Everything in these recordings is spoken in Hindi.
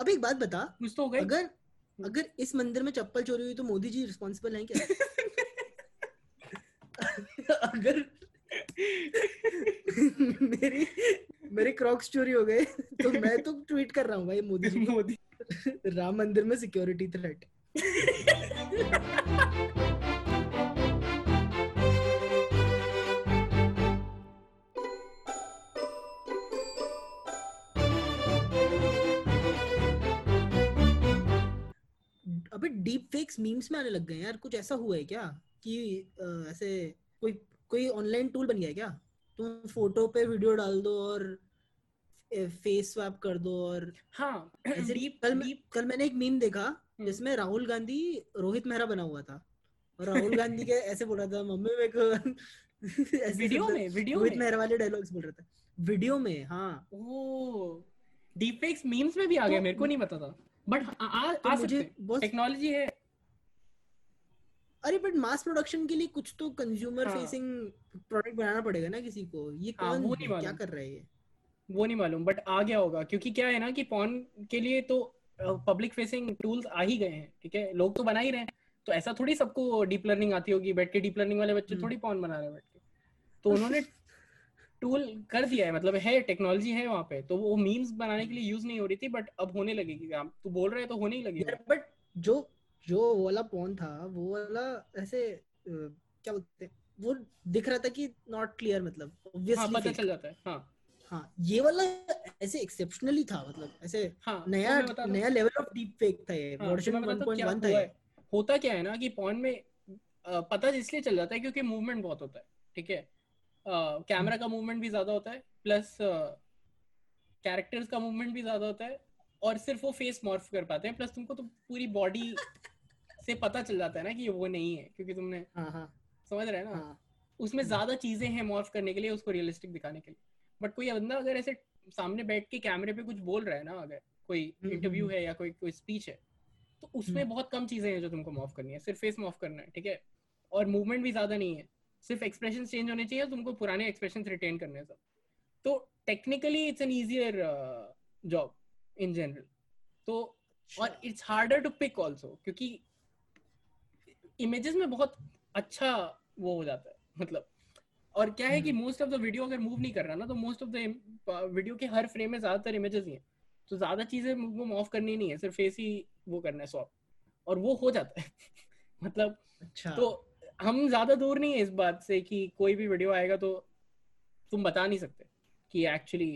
अब एक बात बता कुछ तो हो गई। अगर अगर इस मंदिर में चप्पल चोरी हुई तो मोदी जी रिस्पॉन्सिबल हैं क्या? अगर मेरी मेरे क्रॉक्स चोरी हो गए तो मैं तो ट्वीट कर रहा हूँ भाई मोदी जी मोदी। राम मंदिर में सिक्योरिटी थ्रेट अबे डीप फेक्स मीम्स में आने लग गए यार कुछ ऐसा हुआ है क्या कि ऐसे कोई कोई ऑनलाइन टूल बन गया है क्या? तुम फ़ोटो पे वीडियो डाल दो और फेस स्वैप कर दो और हाँ ऐसे डीप कल डीप कल मैंने एक मीम देखा हम्म। जिसमें राहुल गांधी रोहित मेहरा बना हुआ था और राहुल गांधी के ऐसे बोल रहा था मम्मी मेरे को वीडियो में वीडियो रोहित मेहरा वाले डायलॉग्स बोल रहा था। वीडियो में हाँ। ओ डीपफेक्स मीम्स में भी आ गया तो- मेरे को नहीं पता था। बट आ आ, तो आ सकते टेक्नोलॉजी है। अरे बट मास प्रोडक्शन के लिए कुछ तो कंज्यूमर हाँ। फेसिंग प्रोडक्ट बनाना पड़ेगा ना किसी को। ये हाँ, कौन वो नहीं क्या। कर रहा है ये? वो नहीं मालूम बट आ गया होगा। क्योंकि क्या है ना कि पॉन के लिए तो पब्लिक फेसिंग टूल्स आ ही गए हैं ठीक है? लोग तो बना ही रहे हैं। तो ऐसा थोड़ी सबको डीप लर्निंग आती होगी बैठ के डीप लर्निंग वाले बच्चे हम्म। थोड़ी पॉन बना रहे हैं बैठ के। तो उन्होंने टूल कर दिया है मतलब है टेक्नोलॉजी है वहाँ पे तो वो मीम्स बनाने के लिए यूज़ नहीं हो रही थी बट अब होने लगेगी आप तू बोल रहे हैं तो होने ही लगेगा बट जो जो वाला पॉन था वो वाला ऐसे क्या बोलते हैं वो दिख रहा था कि नॉट क्लियर मतलब हाँ ऑब्वियसली पता चल जाता है हाँ। हाँ ये वाला ऐसे एक्सेप्शनली था मतलब ऐसे हाँ तो नया बता नया लेवल ऑफ़ डीप फेक था ये हाँ, तो वर्जन क्या 1.1 था ये। है। होता क्या है ना कि पॉन में पता इसलिए चल जाता है क्योंकि मूवमेंट बहुत होता है ठीक है? कैमरा का मूवमेंट भी ज़्यादा होता है प्लस कैरेक्टर्स का मूवमेंट भी ज़्यादा होता है और सिर्फ़ वो फेस मॉर्फ कर पाते हैं प्लस तुमको तो पूरी बॉडी से पता चल जाता है ना कि वो नहीं है क्योंकि तुमने हाँ हाँ। समझ रहे हैं ना? हाँ। उसमें ज़्यादा चीज़ें हैं मॉर्फ करने के लिए उसको रियलिस्टिक दिखाने के लिए। बट कोई बंदा अगर ऐसे सामने बैठ के कैमरे पे कुछ बोल रहा है ना अगर कोई हम्म, इंटरव्यू हम्म। है या कोई कोई स्पीच है तो उसमें हम्म। बहुत कम चीज़ें हैं जो तुमको मॉफ करनी है सिर्फ़ फेस मॉफ करना है ठीक है? और मूवमेंट भी ज़्यादा नहीं है। सिर्फ़ एक्सप्रेशन चेंज होने चाहिए तुमको पुराने एक्सप्रेशन रिटेन करने हैं सब। तो technically it's an easier job in general तो और it's harder to pick also क्योंकि इमेजेस में बहुत अच्छा वो हो जाता है मतलब। और क्या है कि। मोस्ट ऑफ़ द वीडियो अगर मूव नहीं कर रहा ना तो मोस्ट ऑफ़ द वीडियो के हर फ्रेम में ज़्यादातर इमेजेस ही हैं। तो ज़्यादा चीज़ें वो ऑफ़ करनी नहीं है सिर्फ़ फेस ही वो करना है स्वैप और वो हो जाता है। मतलब अच्छा। तो हम ज़्यादा दूर नहीं है इस बात से कि कोई भी वीडियो आएगा तो तुम बता नहीं सकते कि एक्चुअली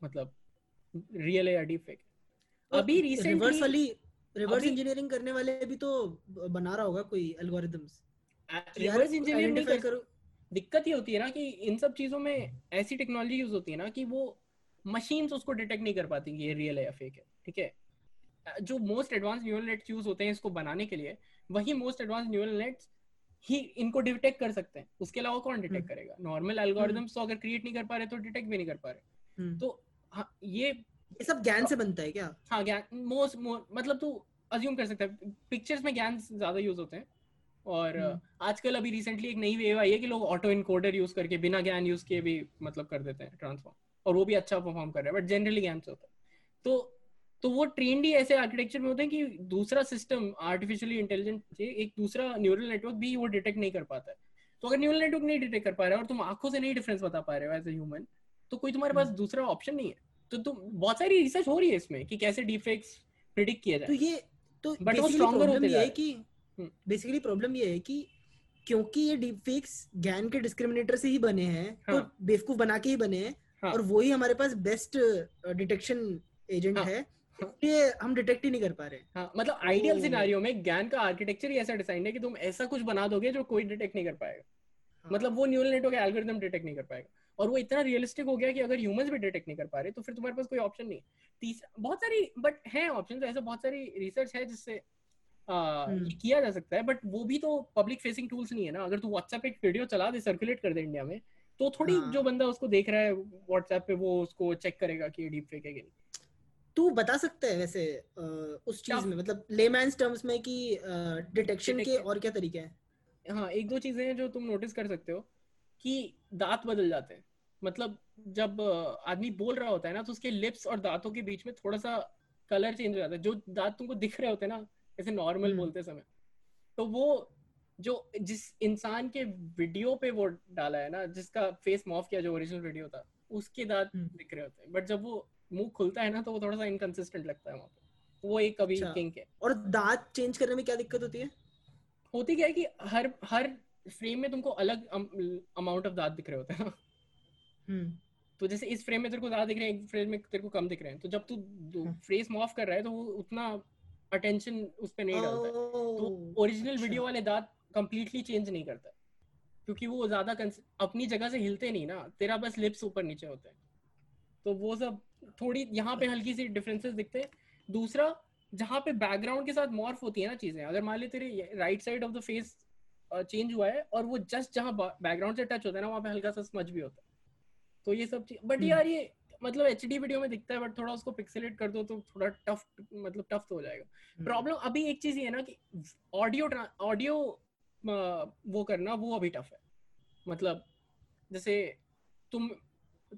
मतलब रियल है या डीप फेक अभी रिवर्स रिसेंटली वाली रिवर्स इंजीनियरिंग करने वाले भी तो बना रहा होगा कोई एल्गोरिथम्स रिवर्स इंजीनियर नहीं करो। दिक्कत ये होती है ना कि इन सब चीज़ों में ऐसी टेक्नोलॉजी यूज़ होती है ना कि वो मशीन्स उसको डिटेक्ट नहीं कर पाती कि ये रियल है या फेक है ठीक है? जो most advance neural nets use होते हैं इसको बनाने के लिए वही मोस्ट एडवांस न्यूरल नेट्स ही इनको डिटेक्ट कर सकते हैं। उसके अलावा कौन डिटेक्ट हम्म। करेगा? नॉर्मल एल्गोरिथम्स तो अगर क्रिएट नहीं कर पा रहे तो डिटेक्ट भी नहीं कर पा रहे। हम्म। तो हाँ, ये ये सब ज्ञान से बनता है क्या? हाँ ज्ञान मोस्ट मतलब तू अज्यूम कर सकता है। पिक्चर्स में ज्ञान ज़्यादा यूज़ होते हैं। और हम्म। आजकल अभी रिसेंटली एक नई वेव आई है कि लोग ऑटो इनकोडर यूज़ करके बिना ज्ञान यूज़ किए भी मतलब कर देते हैं ट्रांसफॉर्म और वो भी अच्छा परफॉर्म कर रहा है बट जनरली ज्ञान से होता है। तो तो वो ट्रेंड ही ऐसे आर्किटेक्चर में होते हैं कि दूसरा सिस्टम आर्टिफिशियली इंटेलिजेंट एक दूसरा न्यूरल नेटवर्क भी वो डिटेक्ट नहीं कर पाता है तो अगर न्यूरल नेटवर्क नहीं डिटेक्ट कर पा रहा है और तुम आँखों से नहीं डिफरेंस बता पा रहे हो एज ए ह्यूमन तो कोई तुम्हारे पास दूसरा ऑप्शन नहीं है तो तुम बहुत सारी रिसर्च हो रही है इसमें कि कैसे डिफेक्ट्स प्रिडिक्ट किया जाए तो ये तो But वो प्रॉब्लम होते है कि हम्म। बेसिकली प्रॉब्लम ये है कि क्योंकि ये डीप फेक्स ज्ञान के डिस्क्रिमिनेटर से ही बने हैं तो हाँ। बेवकूफ़ बना के ही बने हैं हाँ। और वही हमारे पास बेस्ट डिटेक्शन एजेंट हाँ। है ये हम डिटेक्ट ही नहीं कर पा रहे हाँ। मतलब आइडियल सिनारियो में ज्ञान का आर्किटेक्चर ही ऐसा डिज़ाइन है कि तुम ऐसा कुछ बना दोगे जो कोई डिटेक्ट नहीं कर पाएगा। हाँ। मतलब वो न्यूरल नेटवर्क एल्गोरिथम डिटेक्ट नहीं कर पाएगा। और वो इतना रियलिस्टिक हो गया कि अगर ह्यूमंस भी डिटेक्ट नहीं कर पा रहे तो फिर तुम्हारे पास कोई ऑप्शन नहीं तीसरा बहुत सारी बट है ऑप्शन तो ऐसा बहुत सारी रिसर्च है जिससे हम्म। किया जा सकता है बट वो भी तो पब्लिक फेसिंग टूल्स नहीं है ना। अगर तू व्हाट्सएप एक वीडियो चला दे सर्कुलेट कर दे इंडिया में तो थोड़ी हाँ। जो बंदा उसको देख रहा है व्हाट्सएप पे वो उसको चेक करेगा कि डीप फेक है कि नहीं। तू बता सकता है वैसे उस चीज़ में मतलब लेमैन्स टर्म्स में कि डिटेक्शन के और क्या तरीके हैं? हाँ एक दो चीज़ें हैं जो तुम नोटिस कर सकते हो कि दांत बदल जाते हैं। मतलब जब आदमी बोल रहा होता है ना तो उसके लिप्स और दांतों के बीच में थोड़ा सा कलर चेंज हो जाता है। जो दांत तुमको दिख रहे होते हैं ना ऐसे नॉर्मल हम्म। बोलते समय तो वो जो जिस इंसान के वीडियो पे वो डाला है ना जिसका फेस मॉफ किया जो ओरिजिनल वीडियो था उसके दांत हम्म। दिख रहे होते हैं। बट जब वो मुँह खुलता है ना तो वो थोड़ा सा इनकंसिस्टेंट लगता है वहाँ पे। वो एक कभी अच्छा। किंक है। और दांत चेंज करने में क्या दिक्कत होती है? होती क्या है कि हर हर फ्रेम में तुमको अलग अमाउंट ऑफ़ दांत दिख रहे होते हैं ना। हम्म। तो जैसे इस फ्रेम में तेरे को ज़्यादा दिख रहे हैं एक फ्रेम में तेरे को कम दिख रहे हैं। तो जब तू हाँ। फेस ऑफ़ कर रहा है तो वो उतना अटेंशन उस पर नहीं डालता है। तो ओरिजिनल अच्छा। वीडियो वाले दांत कंप्लीटली चेंज नहीं करता क्योंकि वो ज़्यादा अपनी जगह से हिलते नहीं ना। तेरा बस लिप्स ऊपर नीचे होते हैं। तो वो सब थोड़ी यहाँ पे हल्की सी डिफरेंसेस दिखते हैं दूसरा जहाँ पे बैकग्राउंड के साथ मॉर्फ होती है ना चीज़ें अगर मान ले तेरे right side of the face change हुआ है और वो जस्ट जहाँ बैकग्राउंड से टच होता है ना वहाँ पे हल्का सा स्मज भी होता है तो ये सब चीज़ बट हम्म। यार ये मतलब एच वीडियो में दिखता है बट थोड़ा उसको पिक्सेलेट कर दो तो थोड़ा टफ मतलब टफ तो हो जाएगा हम्म। प्रॉब्लम अभी एक चीज़ ये है ना कि ऑडियो ऑडियो वो करना वो अभी टफ है मतलब जैसे तुम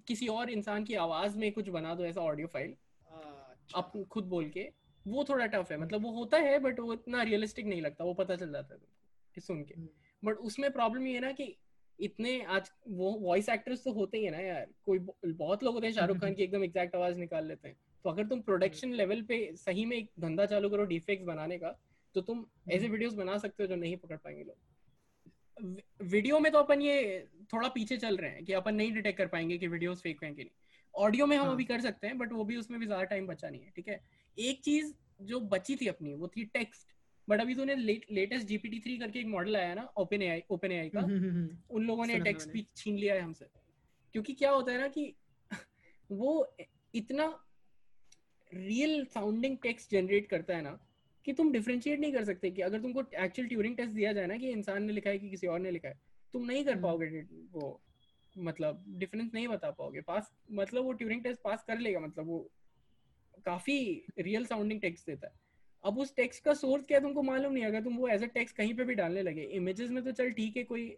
किसी और इंसान की आवाज़ में कुछ बना दो ऐसा ऑडियो फ़ाइल अच्छा। आप खुद बोल के वो थोड़ा टफ है मतलब वो होता है बट वो इतना रियलिस्टिक नहीं लगता वो पता चल जाता है सुन के। हम्म। बट उसमें प्रॉब्लम ये है ना कि इतने आज वो वॉइस एक्टर्स तो होते ही है ना यार कोई बहुत लोग होते हैं शाहरुख खान की एकदम एग्जैक्ट आवाज़ निकाल लेते हैं। तो अगर तुम प्रोडक्शन लेवल पे सही में एक धंधा चालू करो डिफेक्ट बनाने का तो तुम ऐसे वीडियोस बना सकते हो जो नहीं पकड़ पाएँगे लोग। वीडियो में तो अपन ये थोड़ा पीछे चल रहे हैं कि अपन नहीं डिटेक्ट कर पाएँगे कि वीडियोस फेक हैं कि नहीं। ऑडियो में हम हाँ। अभी कर सकते हैं बट वो भी उसमें भी ज़्यादा टाइम बचा नहीं है ठीक है? एक चीज़ जो बची थी अपनी वो थी टेक्स्ट बट अभी तूने लेटेस्ट जीपीटी थ्री करके एक मॉडल आया ना ओपन एआई ओपन एआई का हम्म, हम्म, हम्म। उन लोगों ने टेक्स्ट भी छीन लिया है हमसे। क्योंकि क्या होता है ना कि वो इतना रियल साउंडिंग टेक्स्ट जनरेट करता है ना कि तुम डिफरेंशिएट नहीं कर सकते कि अगर तुमको एक्चुअल ट्यूरिंग टेस्ट दिया जाए ना कि इंसान ने लिखा है कि किसी और ने लिखा है तुम नहीं कर हम्म। पाओगे वो मतलब डिफरेंस नहीं बता पाओगे। पास मतलब वो ट्यूरिंग टेस्ट पास कर लेगा मतलब वो काफ़ी रियल साउंडिंग टेक्स्ट देता है। अब उस टेक्स्ट का सोर्स क्या है तुमको मालूम नहीं अगर तुम वो एज अ टेक्स्ट कहीं पे भी डालने लगे। इमेजेस में तो चल ठीक है कोई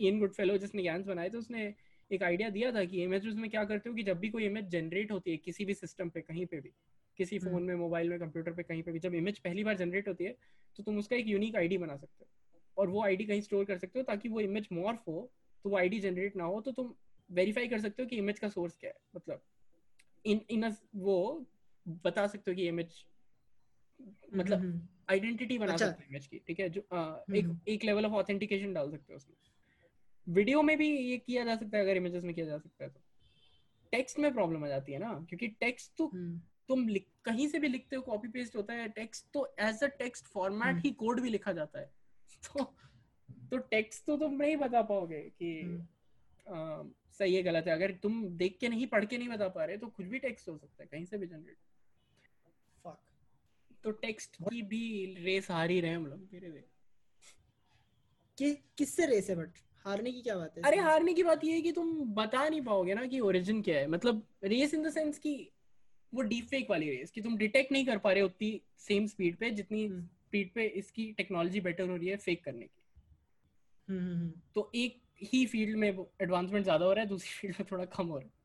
इन गुड फेलो जिसने ज्ञान बनाए तो उसने एक आइडिया दिया था कि इमेजेस में क्या करते हो कि जब भी कोई इमेज जनरेट होती है किसी भी सिस्टम पे कहीं पे भी किसी हम्म। फ़ोन में मोबाइल में कंप्यूटर पे कहीं पे भी। जब इमेज पहली बार जनरेट होती है तो तुम उसका एक यूनिक आईडी बना सकते हो। और वो आईडी कहीं स्टोर कर सकते हो ताकि वो इमेज मॉर्फ हो तो वो आईडी जनरेट ना हो तो तुम वेरीफाई कर सकते हो कि इमेज का सोर्स क्या है। मतलब इन इन वो बता सकते हो कि इमेज मतलब हम्म, हम्म, आइडेंटिटी बना अच्छा। सकते हो इमेज की ठीक है? जो हम्म, एक हम्म। एक लेवल ऑफ़ ऑथेंटिकेशन डाल सकते हो उसमें। वीडियो में भी ये किया जा सकता है अगर इमेजेस में किया जा सकता है तो। टेक्स्ट में प्रॉब्लम आ जाती है ना क्योंकि टेक्स्ट तो हम्म, तुम लिख कहीं से भी लिखते हो कॉपी पेस्ट होता है टेक्स्ट तो एज अ टेक्स्ट फॉर्मेट हम्म। ही कोड भी लिखा जाता है। तो तो टेक्स्ट तो तुम नहीं बता पाओगे कि हम्म। अ, सही है गलत है। अगर तुम देख के नहीं पढ़ के नहीं बता पा रहे तो कुछ भी टेक्स्ट हो सकता है कहीं से भी जनरेट तो टेक्स्ट की भी रेस हार ही रहे हम लोग धीरे धीरे। कि किससे रेस है बट हारने की क्या बात है? अरे हारने की बात ये है कि तुम बता नहीं पाओगे ना कि ओरिजिन क्या है। मतलब रेस इन द सेंस कि वो डीप फेक वाली रेस कि तुम डिटेक्ट नहीं कर पा रहे उतनी सेम स्पीड पे जितनी हम्म। स्पीड पे इसकी टेक्नोलॉजी बेटर हो रही है फेक करने की। हम्म, हम्म, हम्म। तो एक ही फ़ील्ड में एडवांसमेंट ज़्यादा हो रहा है दूसरी फ़ील्ड में थोड़ा कम हो रहा है।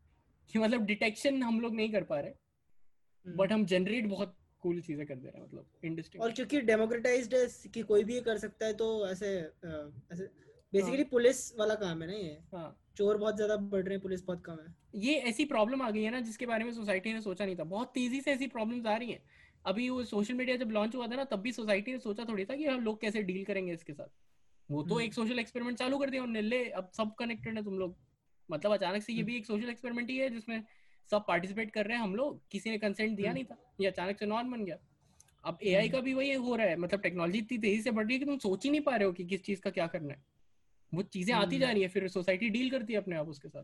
कि मतलब डिटेक्शन हम लोग नहीं कर पा रहे हम्म। बट हम जनरेट बहुत कूल चीज़ें कर दे रहे हैं मतलब इंडस्ट्री और क्योंकि डेमोक्रेटाइज्ड है कि कोई भी ये कर सकता है तो ऐसे ऐसे बेसिकली पुलिस वाला काम है ना ये। हाँ। चोर बहुत ज़्यादा बढ़ रहे हैं पुलिस बहुत कम है। ये ऐसी प्रॉब्लम आ गई है ना जिसके बारे में सोसाइटी ने सोचा नहीं था। बहुत तेज़ी से ऐसी प्रॉब्लम आ रही है। अभी वो सोशल मीडिया जब लॉन्च हुआ था ना तब भी सोसाइटी ने सोचा थोड़ी था कि हम लोग कैसे डील करेंगे इसके साथ। वो तो हम्म। एक सोशल एक्सपेरिमेंट चालू कर दिया उन्होंने ले अब सब कनेक्टेड है तुम लोग। मतलब अचानक से ये हम्म। भी एक सोशल एक्सपेरिमेंट ही है जिसमें सब पार्टिसिपेट कर रहे हैं हम लोग। किसी ने कंसेंट दिया हम्म। नहीं था। ये अचानक से नॉन बन गया। अब एआई का भी वही हो रहा है। मतलब टेक्नोलॉजी इतनी तेज़ी से बढ़ रही है कि तुम सोच ही नहीं पा रहे हो कि किस चीज़ का क्या करना है। वो चीज़ें आती हम्म। जा रही है फिर सोसाइटी डील करती है अपने आप उसके साथ।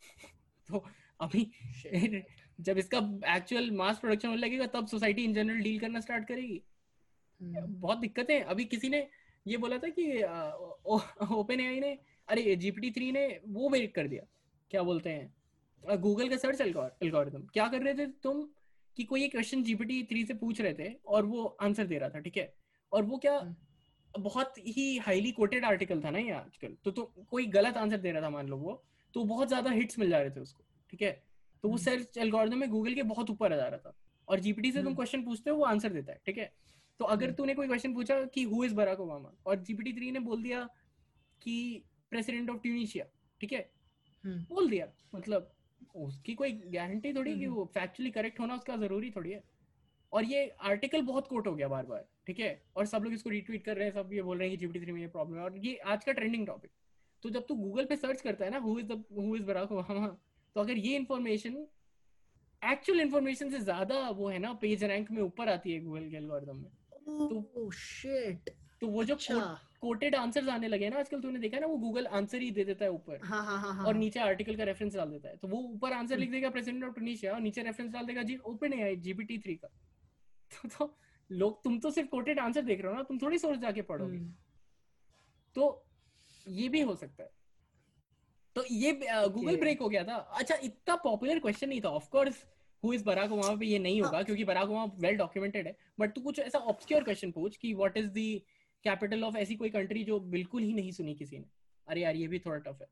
तो अभी जब इसका एक्चुअल मास प्रोडक्शन होने लगेगा तब सोसाइटी इन जनरल डील करना स्टार्ट करेगी। हम्म, बहुत दिक्कतें हैं। अभी किसी ने ये बोला था कि ओपन एआई ने अरे जीपीटी थ्री ने वो मेक कर दिया। क्या बोलते हैं? गूगल का सर्च एल्गोरिथम क्या कर रहे थे तुम? कि कोई एक क्वेश्चन जीपीटी थ्री से पूछ रहे थे और वो आंसर दे रहा था ठीक है? और वो क्या हम्म। बहुत ही हाईली कोटेड आर्टिकल था ना ये आजकल तो तो कोई गलत आंसर दे रहा था मान लो वो तो बहुत ज़्यादा हिट्स मिल जा रहे थे उसको ठीक है तो वो हम्म। सर्च एल्गोरिथम में गूगल के बहुत ऊपर आ जा रहा था और जीपीटी से तुम हम्म। क्वेश्चन पूछते हो वो आंसर देता है ठीक है तो अगर हम्म। तूने कोई क्वेश्चन पूछा कि हु इज़ बराक ओबामा और जीपीटी थ्री ने बोल दिया कि प्रेसिडेंट ऑफ़ ट्यूनिशिया ठीक है हम्म। बोल दिया मतलब उसकी कोई गारंटी थोड़ी कि हम्म। वो फैक्चुअली करेक्ट होना उसका ज़रूरी थोड़ी है और ये आर्टिकल बहुत कोट हो गया बार बार ठीक है? और सब लोग इसको रिट्वीट कर रहे हैं सब ये बोल रहे हैं कि जीपीटी थ्री में ये प्रॉब्लम है। और ये आज का ट्रेंडिंग टॉपिक तो जब तू गूगल पे सर्च करता है ना who is who is Barack Obama तो अगर ये इन्फॉर्मेशन एक्चुअल इन्फॉर्मेशन से ज़्यादा वो है ना पेज रैंक में ऊपर आती है गूगल के एल्गोरिथम में। ओह शिट तो वो जो अच्छा। कोटेड आंसर्स आने लगे ना आजकल तूने देखा ना वो गूगल आंसर ही दे देता है ऊपर। हाँ हाँ हाँ हाँ। और नीचे आर्टिकल का रेफरेंस डाल देता है। तो वो ऊपर आंसर। लिख देगा प्रेसिडेंट ऑफ़ टूनिशिया और नीचे रेफरेंस डाल देगा जी ओपन एआई जीपीटी 3 का। तो, तो लोग तुम तो सिर्फ़ कोटेड आंसर देख रहे हो ना तुम थोड़ी सोर्स जाके पढ़ोगे। हम्म, तो ये भी हो सकता है। तो ये गूगल. ब्रेक हो गया था। अच्छा इतना पॉपुलर क्वेश्चन नहीं था। Of course who is Barack Obama पे ये नहीं हाँ। होगा क्योंकि बराक ओबामा वेल डॉक्यूमेंटेड है। बट तू कुछ ऐसा ऑब्सक्योर क्वेश्चन पूछ कि what is the capital of ऐसी कोई कंट्री जो बिल्कुल ही नहीं सुनी किसी ने? अरे यार ये भी थोड़ा टफ है।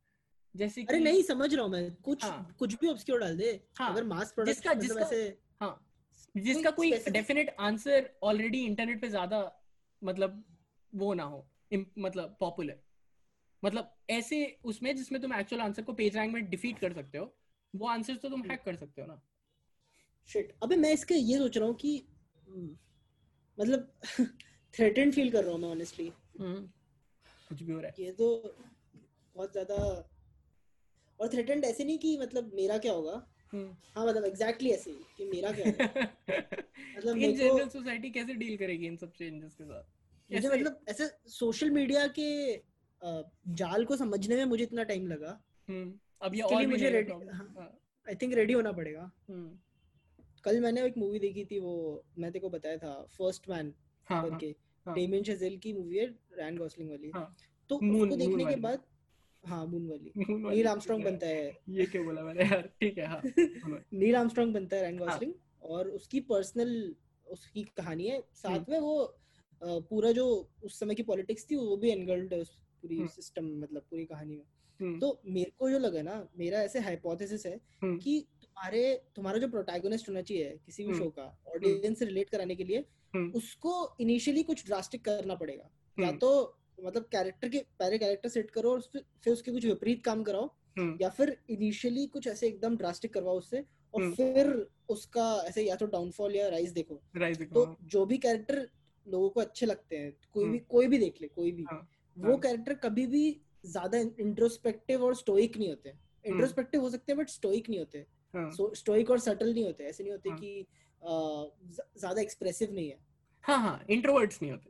जैसे अरे नहीं समझ रहा हूँ मैं। कुछ हाँ। कुछ भी ऑब्सक्योर डाल दे। हाँ, अगर मास प्रोडक्ट जिसका- मतलब जिसका- हाँ। जिसका कोई डेफिनेट आंसर ऑलरेडी इंटरनेट पे ज़्यादा मतलब वो ना हो मतलब पॉपुलर मतलब ऐसे उसमें जिसमें तुम एक्चुअल आंसर को पेज रैंक में डिफीट कर सकते हो वो आंसर तो तुम हैक कर सकते हो ना। शिट अबे मैं इसके ये सोच रहा हूँ कि हम्म, मतलब थ्रेटेंड फील कर रहा हूँ मैं ऑनेस्टली हम्म, कुछ भी हो रहा है। ये तो बहुत ज़्यादा और थ्रेटेंड ऐसे नहीं कि मतलब मेरा क्या होगा? है हाँ मतलब एग्जैक्टली ऐसे ही कि मेरा क्या मतलब इन जनरल सोसाइटी कैसे डील करेगी इन सब चेंजेस के साथ? मुझे मतलब ऐसे सोशल मीडिया के जाल को समझने में मुझे इतना टाइम लगा। हम्म, अब ये और मुझे हाँ। हाँ, आई थिंक रेडी होना पड़ेगा। हम्म, कल मैंने एक मूवी देखी थी वो मैं तेरे को बताया था फ़र्स्ट मैन हाँ हाँ करके हाँ। डेमियन शेजेल की मूवी है रैन गॉसलिंग वाली। हाँ। तो उसको देखने के बाद हाँ मून वाली नील आर्मस्ट्रांग बनता है ये क्या बोला मैंने यार ठीक है हाँ नील आर्मस्ट्रांग बनता है रैन हाँ। गॉसलिंग और उसकी पर्सनल उसकी कहानी है साथ हम्म। में वो पूरा जो उस समय की पॉलिटिक्स थी वो भी एनगल्ड है पूरी हम्म। सिस्टम मतलब पूरी कहानी में हम्म, तो मेरे को जो लगा ना मेरा ऐसे हाइपोथेसिस है हम्म। कि तुम्हारे तुम्हारा जो प्रोटैगोनिस्ट होना चाहिए किसी भी हम्म। शो का ऑडियंस से रिलेट कराने के लिए हम्म। उसको इनिशियली कुछ ड्रास्टिक करना पड़ेगा या हम्म। तो मतलब कैरेक्टर के पहले कैरेक्टर सेट करो और फिर फिर उसके कुछ विपरीत काम कराओ हम्म, या फिर इनिशियली कुछ ऐसे एकदम ड्रास्टिक करवाओ उससे और हम्म। फिर उसका ऐसे या तो डाउनफॉल या राइज देखो राइट देखो तो हाँ, जो भी कैरेक्टर लोगों को अच्छे लगते हैं कोई भी हम्म। कोई भी देख ले कोई भी हाँ, वो हाँ। कैरेक्टर कभी भी ज़्यादा इंट्रोस्पेक्टिव और स्टोइक नहीं होते। इंट्रोस्पेक्टिव हो सकते हैं बट स्टोइक नहीं होते हाँ, स्टोइक और सटल नहीं होते ऐसे नहीं होते हाँ। कि ज़्यादा एक्सप्रेसिव नहीं है हाँ हाँ इंट्रोवर्ट्स नहीं होते हाँ,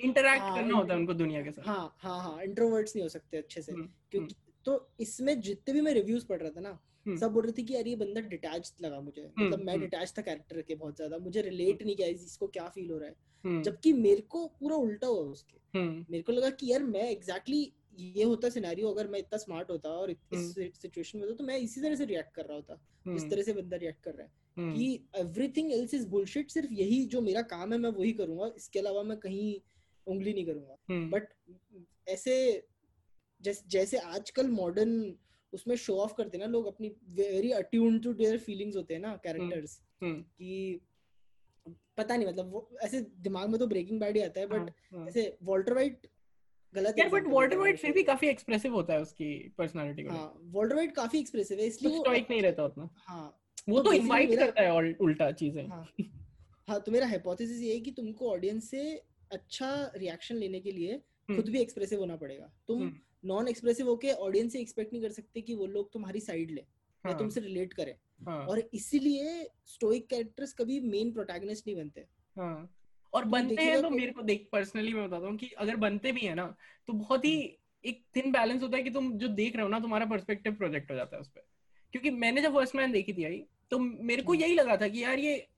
इंटरैक्ट हाँ, करना होता है उनको दुनिया के साथ। हाँ हाँ हाँ इंट्रोवर्ट्स नहीं हो सकते अच्छे से हम्म, क्योंकि तो इसमें जितने भी मैं रिव्यूज़ पढ़ रहा था ना हम्म। सब बोल रहे थे कि यार ये बंदा डिटैच लगा मुझे मतलब मैं हम्म। डिटैच था कैरेक्टर के बहुत ज़्यादा मुझे रिलेट नहीं किया इसको क्या फील हो रहा है। हम्म, जबकि मेरे को पूरा उल्टा हुआ उसके। हम्म, मेरे को लगा कि यार मैं एग्जैक्टली ये होता सिनेरियो अगर मैं इतना स्मार्ट होता और इस सिचुएशन में होता तो मैं इसी तरह से रिएक्ट कर रहा होता हम्म, तरह से बंदा रिएक्ट कर रहा है हम्म, कि एवरीथिंग एल्स इज़ बुलशिट सिर्फ़ यही जो मेरा काम है मैं वही करूँगा इसके अलावा मैं कहीं उंगली नहीं करूँगा। हम्म, बट ऐसे जैसे जैसे आजकल मॉडर्न उसमें शो ऑफ़ करते ना लोग अपनी very attune to their feelings होते हैं ना कैरेक्टर्स हम्म, कि पता नहीं मतलब वो ऐसे दिमाग में तो ब्रेकिंग बैड ही आता है बट हाँ, हाँ। ऐसे वॉल्टर वाइट गलत यार बट वॉल्टर वाइट फिर भी काफ़ी एक्सप्रेसिव होता है उसकी पर्सनालिटी को हाँ वॉल्टर वाइट काफ़ी एक्सप्रेसिव है इसलिए स्टोइक नहीं रहता उतना। हाँ वो तो तो इनवाइट करता है उल्टा चीज़ें। हाँ। हाँ तो मेरा हाइपोथेसिस ये है कि तुमको ऑडियंस से अच्छा रिएक्शन लेने के लिए हम्म, खुद भी एक्सप्रेसिव होना पड़ेगा। तुम हम्म, नॉन एक्सप्रेसिव होके ऑडियंस से एक्सपेक्ट नहीं कर सकते कि वो लोग तुम्हारी साइड ले हाँ, या तुमसे रिलेट करें। हाँ, और इसीलिए स्टोइक कैरेक्टर्स कभी मेन प्रोटैगनिस्ट नहीं बनते। हाँ। और बनते हैं तो मेरे को देख पर्सनली मैं बताता हूँ कि अगर बनते भी है ना तो बहुत ही एक थिन बैलेंस होता है कि तुम जो देख रहे हो ना तुम्हारा पर्सपेक्टिव प्रोजेक्ट हो जाता है उस पर क्योंकि मैंने जब फ़र्स्ट मैन देखी थी आई तो मेरे को हम्म। यही लगा था कि यार ये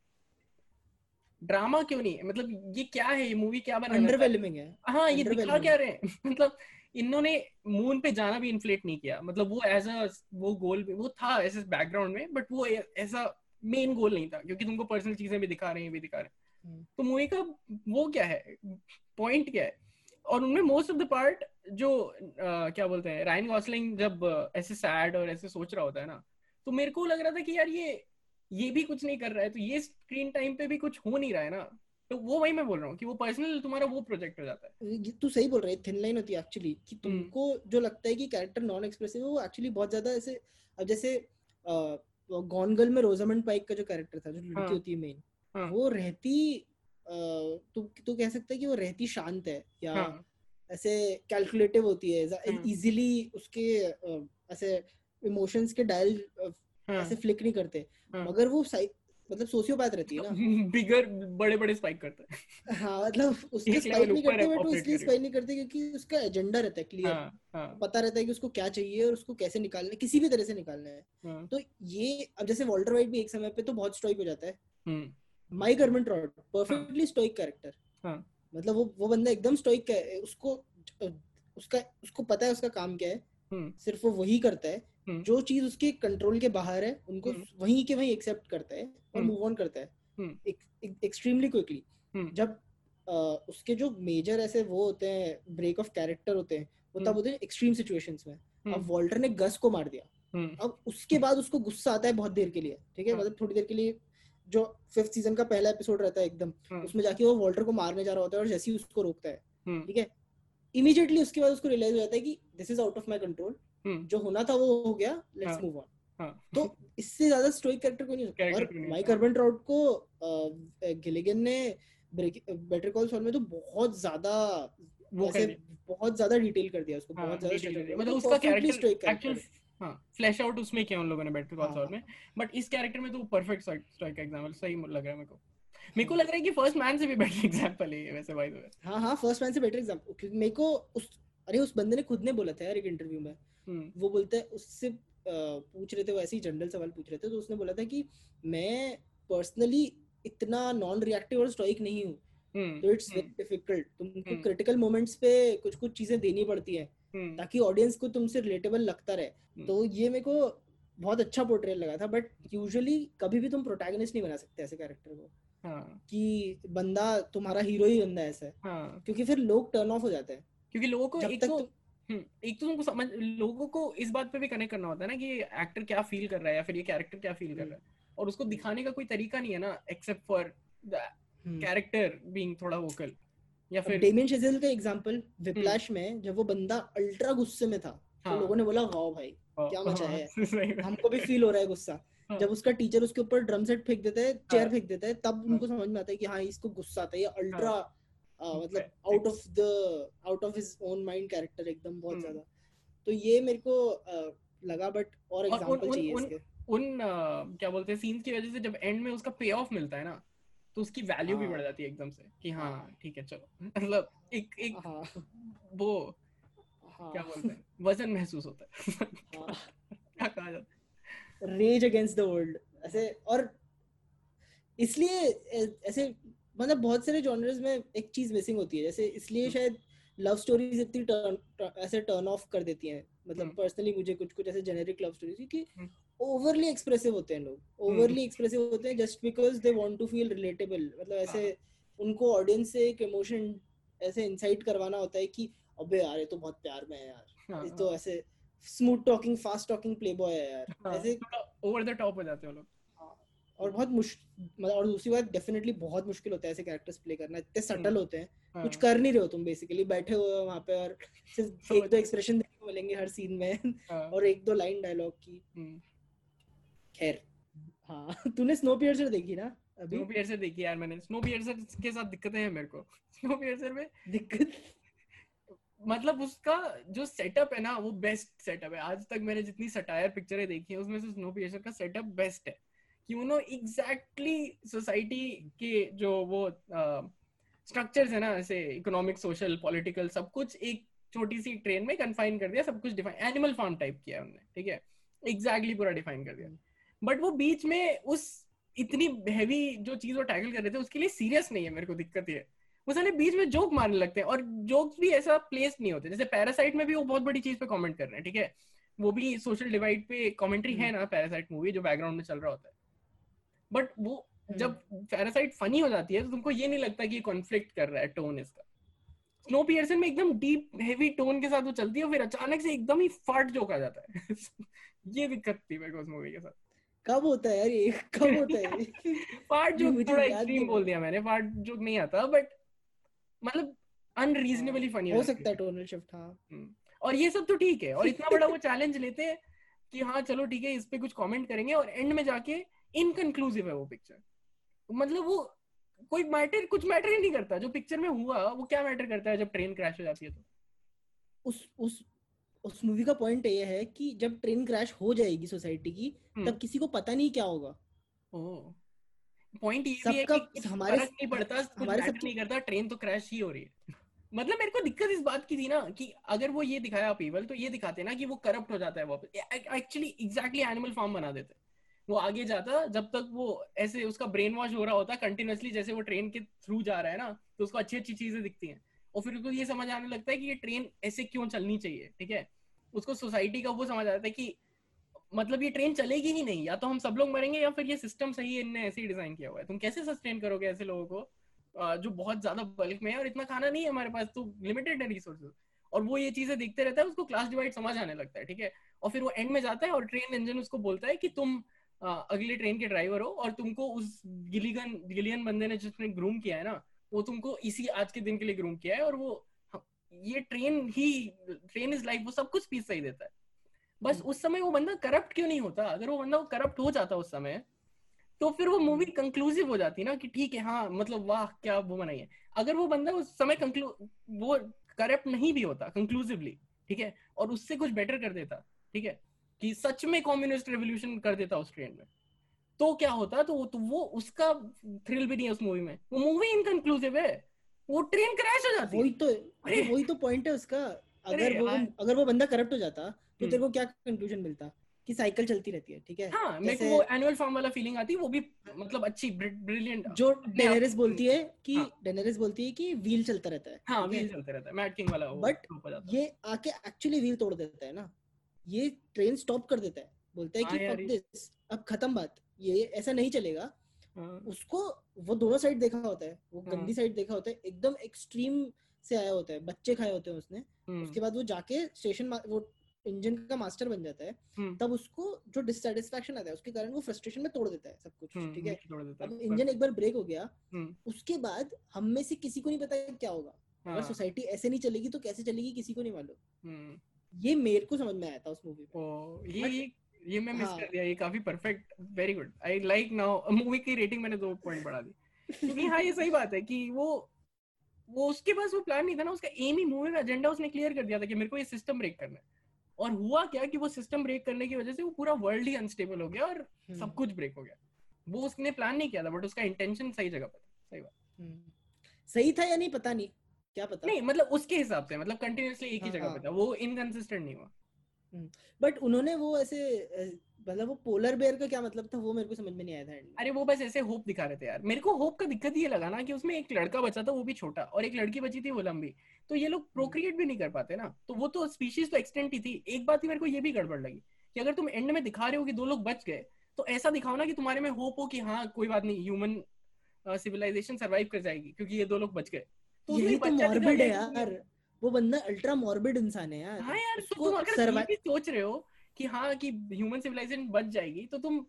ड्रामा क्यों नहीं है? मतलब ये क्या है? ये मूवी क्या बना अंडरवेलमिंग है? हाँ। ये दिखा क्या रहे हैं? मतलब इन्होंने मून पे जाना भी इन्फ्लेट नहीं किया। मतलब वो एज अ वो गोल वो था ऐसे बैकग्राउंड में बट वो ऐसा मेन गोल नहीं था क्योंकि तुमको पर्सनल चीज़ें भी दिखा रहे हैं भी दिखा रहे हैं। हम्म। तो मूवी का वो क्या है? पॉइंट क्या है? और उनमें मोस्ट ऑफ़ द पार्ट जो अ, क्या बोलते हैं रायन गॉसलिंग जब ऐसे सैड और ऐसे सोच रहा होता है ना तो मेरे को लग रहा था कि यार ये ये भी कुछ नहीं कर रहा है तो ये स्क्रीन टाइम पे भी कुछ हो नहीं रहा है ना तो वो वही मैं बोल रहा हूँ कि वो पर्सनल तुम्हारा वो प्रोजेक्ट हो जाता है तू सही बोल रहा है थिन लाइन होती है एक्चुअली कि हम्म। तुमको जो लगता है कि कैरेक्टर नॉन एक्सप्रेसिव है वो एक्चुअली बहुत ज़्यादा ऐसे अब जैसे गॉन गर्ल में रोजामंड पाइक का जो कैरेक्टर था जो लड़की हाँ। होती है मेन हाँ वो रहती तू तू कह सकता है कि वो रहती शांत है या हाँ ऐसे कैलकुलेटिव होती है। इजीली उसके ऐसे इमोशंस के डायल ऐसे फ्लिक नहीं करते। हाँ। मगर वो मतलब सोशियोपैथ रहती है ना। बिगर बड़े बड़े स्पाइक करता है। हाँ मतलब उसके स्पाइक नहीं करते बट वो इसलिए स्पाइक नहीं करते क्योंकि उसका एजेंडा रहता है क्लियर हाँ हाँ। पता रहता है कि उसको क्या चाहिए और उसको कैसे निकालना है किसी भी तरह से निकालना है। हाँ। तो ये अब जैसे वॉल्टर वाइट भी एक समय पे तो बहुत स्टोइक हो जाता है। हम्म। Mike Ehrmantraut perfectly stoic character हाँ। मतलब वो वो बंदा एकदम स्टोइक है उसको उसका उसको पता है उसका काम क्या है। हम्म। सिर्फ़ वो वही करता है। हम्म। जो चीज़ उसके कंट्रोल के बाहर है उनको हम्म। वहीं के वहीं एक्सेप्ट करता है और हम्म। मूव ऑन करता है हम्म। एक्सट्रीमली क्विकली हम्म। जब उसके जो मेजर ऐसे वो होते हैं ब्रेक ऑफ़ कैरेक्टर होते हैं वो तब हम्म। होते हैं एक्सट्रीम सिचुएशंस में अब हम्म वॉल्टर ने गस को मार दिया हम्म अब उसके बाद उसको गुस्सा आता है बहुत देर के लिए ठीक है। मतलब थोड़ी देर के लिए जो फिफ्थ सीज़न का पहला एपिसोड रहता है एकदम। उसमें जाके वो वॉल्टर को मारने जा रहा होता है और जैसे ही उसको रोकता है हम्म ठीक है इमीडिएटली उसके बाद उसको रियलाइज़ हो जाता है कि this is out of my control hmm जो होना था वो हो गया लेट्स हाँ। मूव ऑन हाँ। तो इससे ज़्यादा स्टोइक कैरेक्टर कोई नहीं हो Character और माइक अर्बन ट्राउट को गिलिगन ने बेटर कॉल सॉल में तो बहुत ज़्यादा वो बहुत ज़्यादा डिटेल कर दिया उसको हाँ, बहुत ज़्यादा दिया। मतलब उसका कैरेक्टर एक्चुअल हाँ फ्लैश आउट उसमें किया उन लोगों ने बेटर कॉल हाँ, सॉल में। बट इस कैरेक्टर में तो परफेक्ट स्ट्राइक एग्जांपल सही लग रहा है मेरे को। मेरे को लग रहा है कि फ़र्स्ट मैन से भी बेटर एग्जांपल है वैसे बाय द वे हाँ हाँ फ़र्स्ट मैन से बेटर एग्ज़ाम्पल क्योंकि मेरे को उस अरे उस बंदे ने खुद ने बोला था यार एक इंटरव्यू में। हम्म वो बोलता है उससे पूछ रहे थे वो ऐसे ही जनरल सवाल पूछ रहे थे तो उसने बोला था कि मैं पर्सनली इतना नॉन रिएक्टिव और स्टोइक नहीं हूँ। हम्म तो इट्स हम्म, वेरी डिफ़िकल्ट तुमको हम्म। क्रिटिकल मोमेंट्स पे कुछ कुछ चीज़ें देनी पड़ती है हम्म। ताकि ऑडियंस को तुमसे रिलेटेबल लगता रहे। हम्म। तो ये मेरे को बहुत अच्छा पोर्ट्रेल लगा था बट यूजुअली कभी भी तुम प्रोटैगनिस्ट नहीं बना सकते ऐसे कैरेक्टर को। हाँ। कि बंदा तुम्हारा हीरो ही बंदा ऐसा। है। हाँ क्योंकि फिर लोग टर्न ऑफ़ हो जाते हैं। क्योंकि लोगों को जब एक तक तो हम्म, एक तो तुमको समझ लोगों को इस बात पे भी कनेक्ट करना होता है ना कि एक्टर क्या फील कर रहा है या फिर ये कैरेक्टर क्या फील कर रहा है। और उसको दिखाने का कोई तरीका नहीं है ना except for the hmm. Character being थोड़ा वोकल या फिर डेमियन शेजेल का एग्जांपल विप्लैश में जब वो बंदा अल्ट्रा गुस्से में था हाँ, तो हाँ, लोगों ने बोला वाओ भाई हाँ, क्या मचा है? हमको भी फील हो रहा है गुस्सा। हाँ। जब उसका टीचर उसके ऊपर ड्रम सेट फेंक देता है चेयर हाँ। फेंक देता है तब उनको समझ में आता है कि हाँ इसको गुस्सा आता है ये अल्ट्रा मतलब out of the out of his own mind character एकदम बहुत हम्म। ज़्यादा। तो ये मेरे को लगा बट और एग्जांपल चाहिए इसके। उन क्या बोलते हैं सीन्स की वजह से जब एंड में उसका पे ऑफ़ मिलता है ना तो उसकी वैल्यू भी हाँ। बढ़ जाती है एकदम से कि हाँ हाँ। ठीक है चलो। मतलब एक एक हाँ। वो हाँ। क्या बोलते हैं वज़न महसूस होता है। हाँ। क्या कहा जाता है। रेज अगेंस्ट द वर्ल्ड ऐसे और इसलिए ऐसे मतलब बहुत सारे जॉनर्स में एक चीज़ मिसिंग होती है जैसे इसलिए हम्म। शायद लव स्टोरीज इतनी टर्न ऐसे टर्न ऑफ़ कर देती हैं मतलब हम्म। पर्सनली मुझे कुछ कुछ ऐसे जेनेरिक लव स्टोरीज क्योंकि हम्म। ओवरली एक्सप्रेसिव होते हैं लोग ओवरली एक्सप्रेसिव होते हैं just because they want to feel relatable मतलब ऐसे हाँ। उनको ऑडियंस से एक इमोशन ऐसे इंसाइट करवाना होता है कि अबे यार ये तो बहुत प्यार में है यार हाँ, ये तो ऐसे smooth talking fast talking playboy है यार हाँ, ऐसे ओवर द टॉप हो जाते हैं लोग और बहुत मुश्किल मतलब और दूसरी बात डेफिनेटली बहुत मुश्किल होता है ऐसे कैरेक्टर्स प्ले करना इतने सटल हम्म। होते हैं। हाँ, कुछ कर नहीं रहे हो तुम बेसिकली बैठे हुए हो वहाँ पे और सिर्फ़ एक दो एक्सप्रेशन देखने को मिलेंगे हर सीन में हाँ, और एक दो लाइन डायलॉग की। हम्म। खैर हाँ तूने स्नो पियर्सर देखी ना अभी? स्नो पियर्सर देखी यार मैंने। स्नो पियर्सर के साथ दिक्कतें हैं मेरे को। स्नो पियर्सर में दिक्कत? मतलब उसका जो सेटअप है ना वो बेस्ट सेटअप है। आज तक मैंने जितनी सटायर पिक्चरें देखी है उसमें से स्नो पियर्सर का सेटअप बेस्ट है। कि उन्होंने एग्जैक्टली सोसाइटी के जो वो स्ट्रक्चर्स है ना ऐसे इकोनॉमिक सोशल पॉलिटिकल सब कुछ एक छोटी सी ट्रेन में कन्फाइन कर दिया सब कुछ डिफाइन एनिमल फार्म टाइप किया उन्होंने ठीक है? एग्जैक्टली पूरा डिफाइन कर दिया। बट वो बीच में उस इतनी हैवी जो चीज़ वो टैकल कर रहे थे उसके लिए सीरियस नहीं है मेरे को दिक्कत ये। वो साले बीच में जोक मारने लगते हैं और जोक्स भी ऐसा प्लेस नहीं होते। जैसे पैरासाइट में भी वो बहुत बड़ी चीज़ पे कमेंट कर रहे हैं ठीक है? वो भी सोशल डिवाइड पे कमेंट्री है ना पैरासाइट मूवी जो बैकग्राउंड में चल रहा होता है। बट वो जब पैरासाइट फनी हो जाती है तो तुमको ये नहीं लगता कि ये कॉन्फ्लिक्ट कर रहा है टोन इसका। स्नो पियर्सन में एकदम डीप हैवी टोन के साथ वो चलती है फिर अचानक से एकदम ही फाट जोक आ जाता है। ये दिक्कत थी मेरे को उस मूवी के साथ। कब होता है यार ये? कब होता है ये? जोक थोड़ा एक्सट्रीम बोल दिया मैंने फाट जोक नहीं आता बट मतलब अनरीजनेबली फनी हो सकता है टोनल शिफ्ट हाँ। और ये सब तो ठीक है और इतना बड़ा वो चैलेंज लेते हैं कि हाँ चलो ठीक है इस पे कुछ कमेंट करेंगे और एंड में जाके इनकंक्लूसिव है वो पिक्चर मतलब वो कोई मैटर कुछ मैटर ही नहीं करता। जो पिक्चर में हुआ वो क्या मैटर करता है जब ट्रेन क्रैश हो जाती है तो? उस उस उस मूवी का पॉइंट ये है कि जब ट्रेन क्रैश हो जाएगी सोसाइटी की हम्म। तब किसी को पता नहीं क्या होगा। पॉइंट ये भी है कि हमारे- नहीं पड़ता हमारे सबके- नहीं करता ट्रेन तो क्रैश ही हो रही है। मतलब मेरे को दिक्कत इस बात की थी ना कि अगर वो ये दिखाया पीवल तो ये दिखाते ना कि वो करप्ट हो जाता है वापस। एक्चुअली एग्जैक्टली एनिमल फार्म बना देते। वो आगे जाता, जब तक वो ऐसे उसका ब्रेन वॉश हो रहा होता कंटिन्यूसली जैसे वो ट्रेन के थ्रू जा रहा है ना तो उसको अच्छी अच्छी चीज़ें दिखती हैं। और फिर उसको ये समझ आने लगता है कि ये ट्रेन ऐसे क्यों चलनी चाहिए, ठीक है? उसको सोसाइटी का वो समझ आता है कि मतलब ये ट्रेन चलेगी ही नहीं, या तो हम सब लोग मरेंगे, या फिर ये सिस्टम सही है, इनने ऐसे ही डिज़ाइन किया हुआ है। तुम कैसे सस्टेन करोगे ऐसे लोगों को जो बहुत ज़्यादा बल्क में है और इतना खाना नहीं है हमारे पास तो लिमिटेड है रिसोर्सेज और वो ये चीज़ें देखते रहता है, उसको क्लास डिवाइड समझ आने लगता है, ठीक है? और फिर वो एंड में जाता है और ट्रेन इंजन उसको बोलता है कि तुम अगले ट्रेन के ड्राइवर हो और तुमको उस गिलीगन गिलियन बंदे ने जिसने ग्रूम किया है ना वो तुमको इसी आज के दिन के लिए ग्रूम किया है और वो ये ट्रेन ही ट्रेन इज़ लाइफ वो सब कुछ पीस सही देता है। बस उस समय वो बंदा करप्ट क्यों नहीं होता? अगर वो बंदा करप्ट हो जाता उस समय तो फिर वो मूवी कंक्लूसिव हो जाती ना कि ठीक है हाँ मतलब वाह क्या वो बनाई है। अगर वो बंदा उस समय कंक्लू वो करप्ट नहीं भी होता कंक्लूसिवली ठीक है और उससे कुछ बेटर कर देता ठीक है कि सच में कम्युनिस्ट रेवोल्यूशन कर देता उस ट्रेन में। तो क्या होता? तो तो वो उसका थ्रिल भी नहीं है उस मूवी में। वो मूवी इनकंक्लूसिव है। वो ट्रेन क्रैश हो जाती। वही तो अरे वही तो पॉइंट है उसका। अगर वो अगर वो बंदा करप्ट हो जाता तो हम्म। तेरे को क्या कंक्लूजन मिलता? कि साइकिल चलती रहती है ठीक है? हाँ मेरे को वो एनुअल फॉर्म वाला फीलिंग आती है वो भी मतलब अच्छी ब्रिलियंट जो डेनेरिस बोलती है कि हाँ। डेनेरिस बोलती है कि व्हील चलता रहता है हाँ व्हील चलते रहता है। मैट किंग वाला है। ये आके एक्चुअली व्हील तोड़ देता है ना। ये ट्रेन स्टॉप कर देता है। बोलता है हाँ कि ये- this अब खत्म बात। ये ऐसा नहीं चलेगा। हाँ, उसको वो दोनों साइड देखा होता है। वो हाँ। गंदी साइड देखा होता है। एकदम एक्सट्रीम से आया होता है। बच्चे खाए होते हैं उसने। हम्म, उसके बाद वो जाके स्टेशन वो इंजन का मास्टर बन जाता है। हम्म, तब उसको जो डिससेटिस्फेक्शन आता है उसके कारण वो फ्रस्ट्रेशन में तोड़ देता है सब कुछ हम्म, ठीक है? अब इंजन एक बार ब्रेक हो गया। उसके बाद हम में से किसी को नहीं पता क्या होगा। हाँ, अगर सोसाइटी ऐसे नहीं चलेगी तो कैसे चलेगी किसी को नहीं मालूम। ये मेरे को समझ में आया था उस मूवी में ये ये ये मैं मिस हाँ। कर दिया ये काफ़ी perfect very good I like now movie की रेटिंग मैंने दो पॉइंट बढ़ा दी। क्योंकि हाँ ये सही बात है कि वो वो उसके पास वो प्लान नहीं था ना उसका एम ही मूवी का एजेंडा उसने क्लियर कर दिया था कि मेरे को ये सिस्टम ब्रेक करना है। और हुआ क्या कि वो सिस्टम ब्रेक करने की वजह से वो पूरा वर्ल्ड ही अनस्टेबल हो गया और हम्म, सब कुछ ब्रेक हो गया। वो उसने प्लान नहीं किया था बट उसका इंटेंशन सही जगह पर था। सही बात। हम्म। सही था या नहीं पता नहीं। क्या पता? नहीं मतलब उसके हिसाब से मतलब कंटिन्यूअसली एक ही हाँ, जगह हाँ। पे था वो इनकंसिस्टेंट नहीं हुआ। बट उन्होंने वो ऐसे मतलब वो पोलर बेयर का क्या मतलब था वो मेरे को समझ में नहीं आया था अरे वो बस ऐसे होप दिखा रहे थे यार। मेरे को होप का दिक्कत ये लगा ना कि उसमें एक लड़का बचा था वो भी छोटा और एक लड़की बची थी वो लंबी। तो ये लोग प्रोक्रिएट भी नहीं कर पाते ना। तो वो तो स्पीशीज तो एक्सटेंट ही थी। एक बात ही मेरे को ये भी गड़बड़ लगी कि अगर तुम एंड में दिखा रहे हो कि दो लोग बच गए तो ऐसा दिखाओ ना कि तुम्हारे में होप हो कि हाँ कोई बात नहीं ह्यूमन सिविलाइजेशन सर्वाइव कर जाएगी क्योंकि ये दो लोग बच गए। तो तो मॉर्बिड है यार। वो बंदा अल्ट्रा मॉर्बिड इंसान है यार। हाँ यार तो तुम अगर ये सोच रहे हो कि हाँ कि ह्यूमन सिविलाइजेशन बच जाएगी तो तुम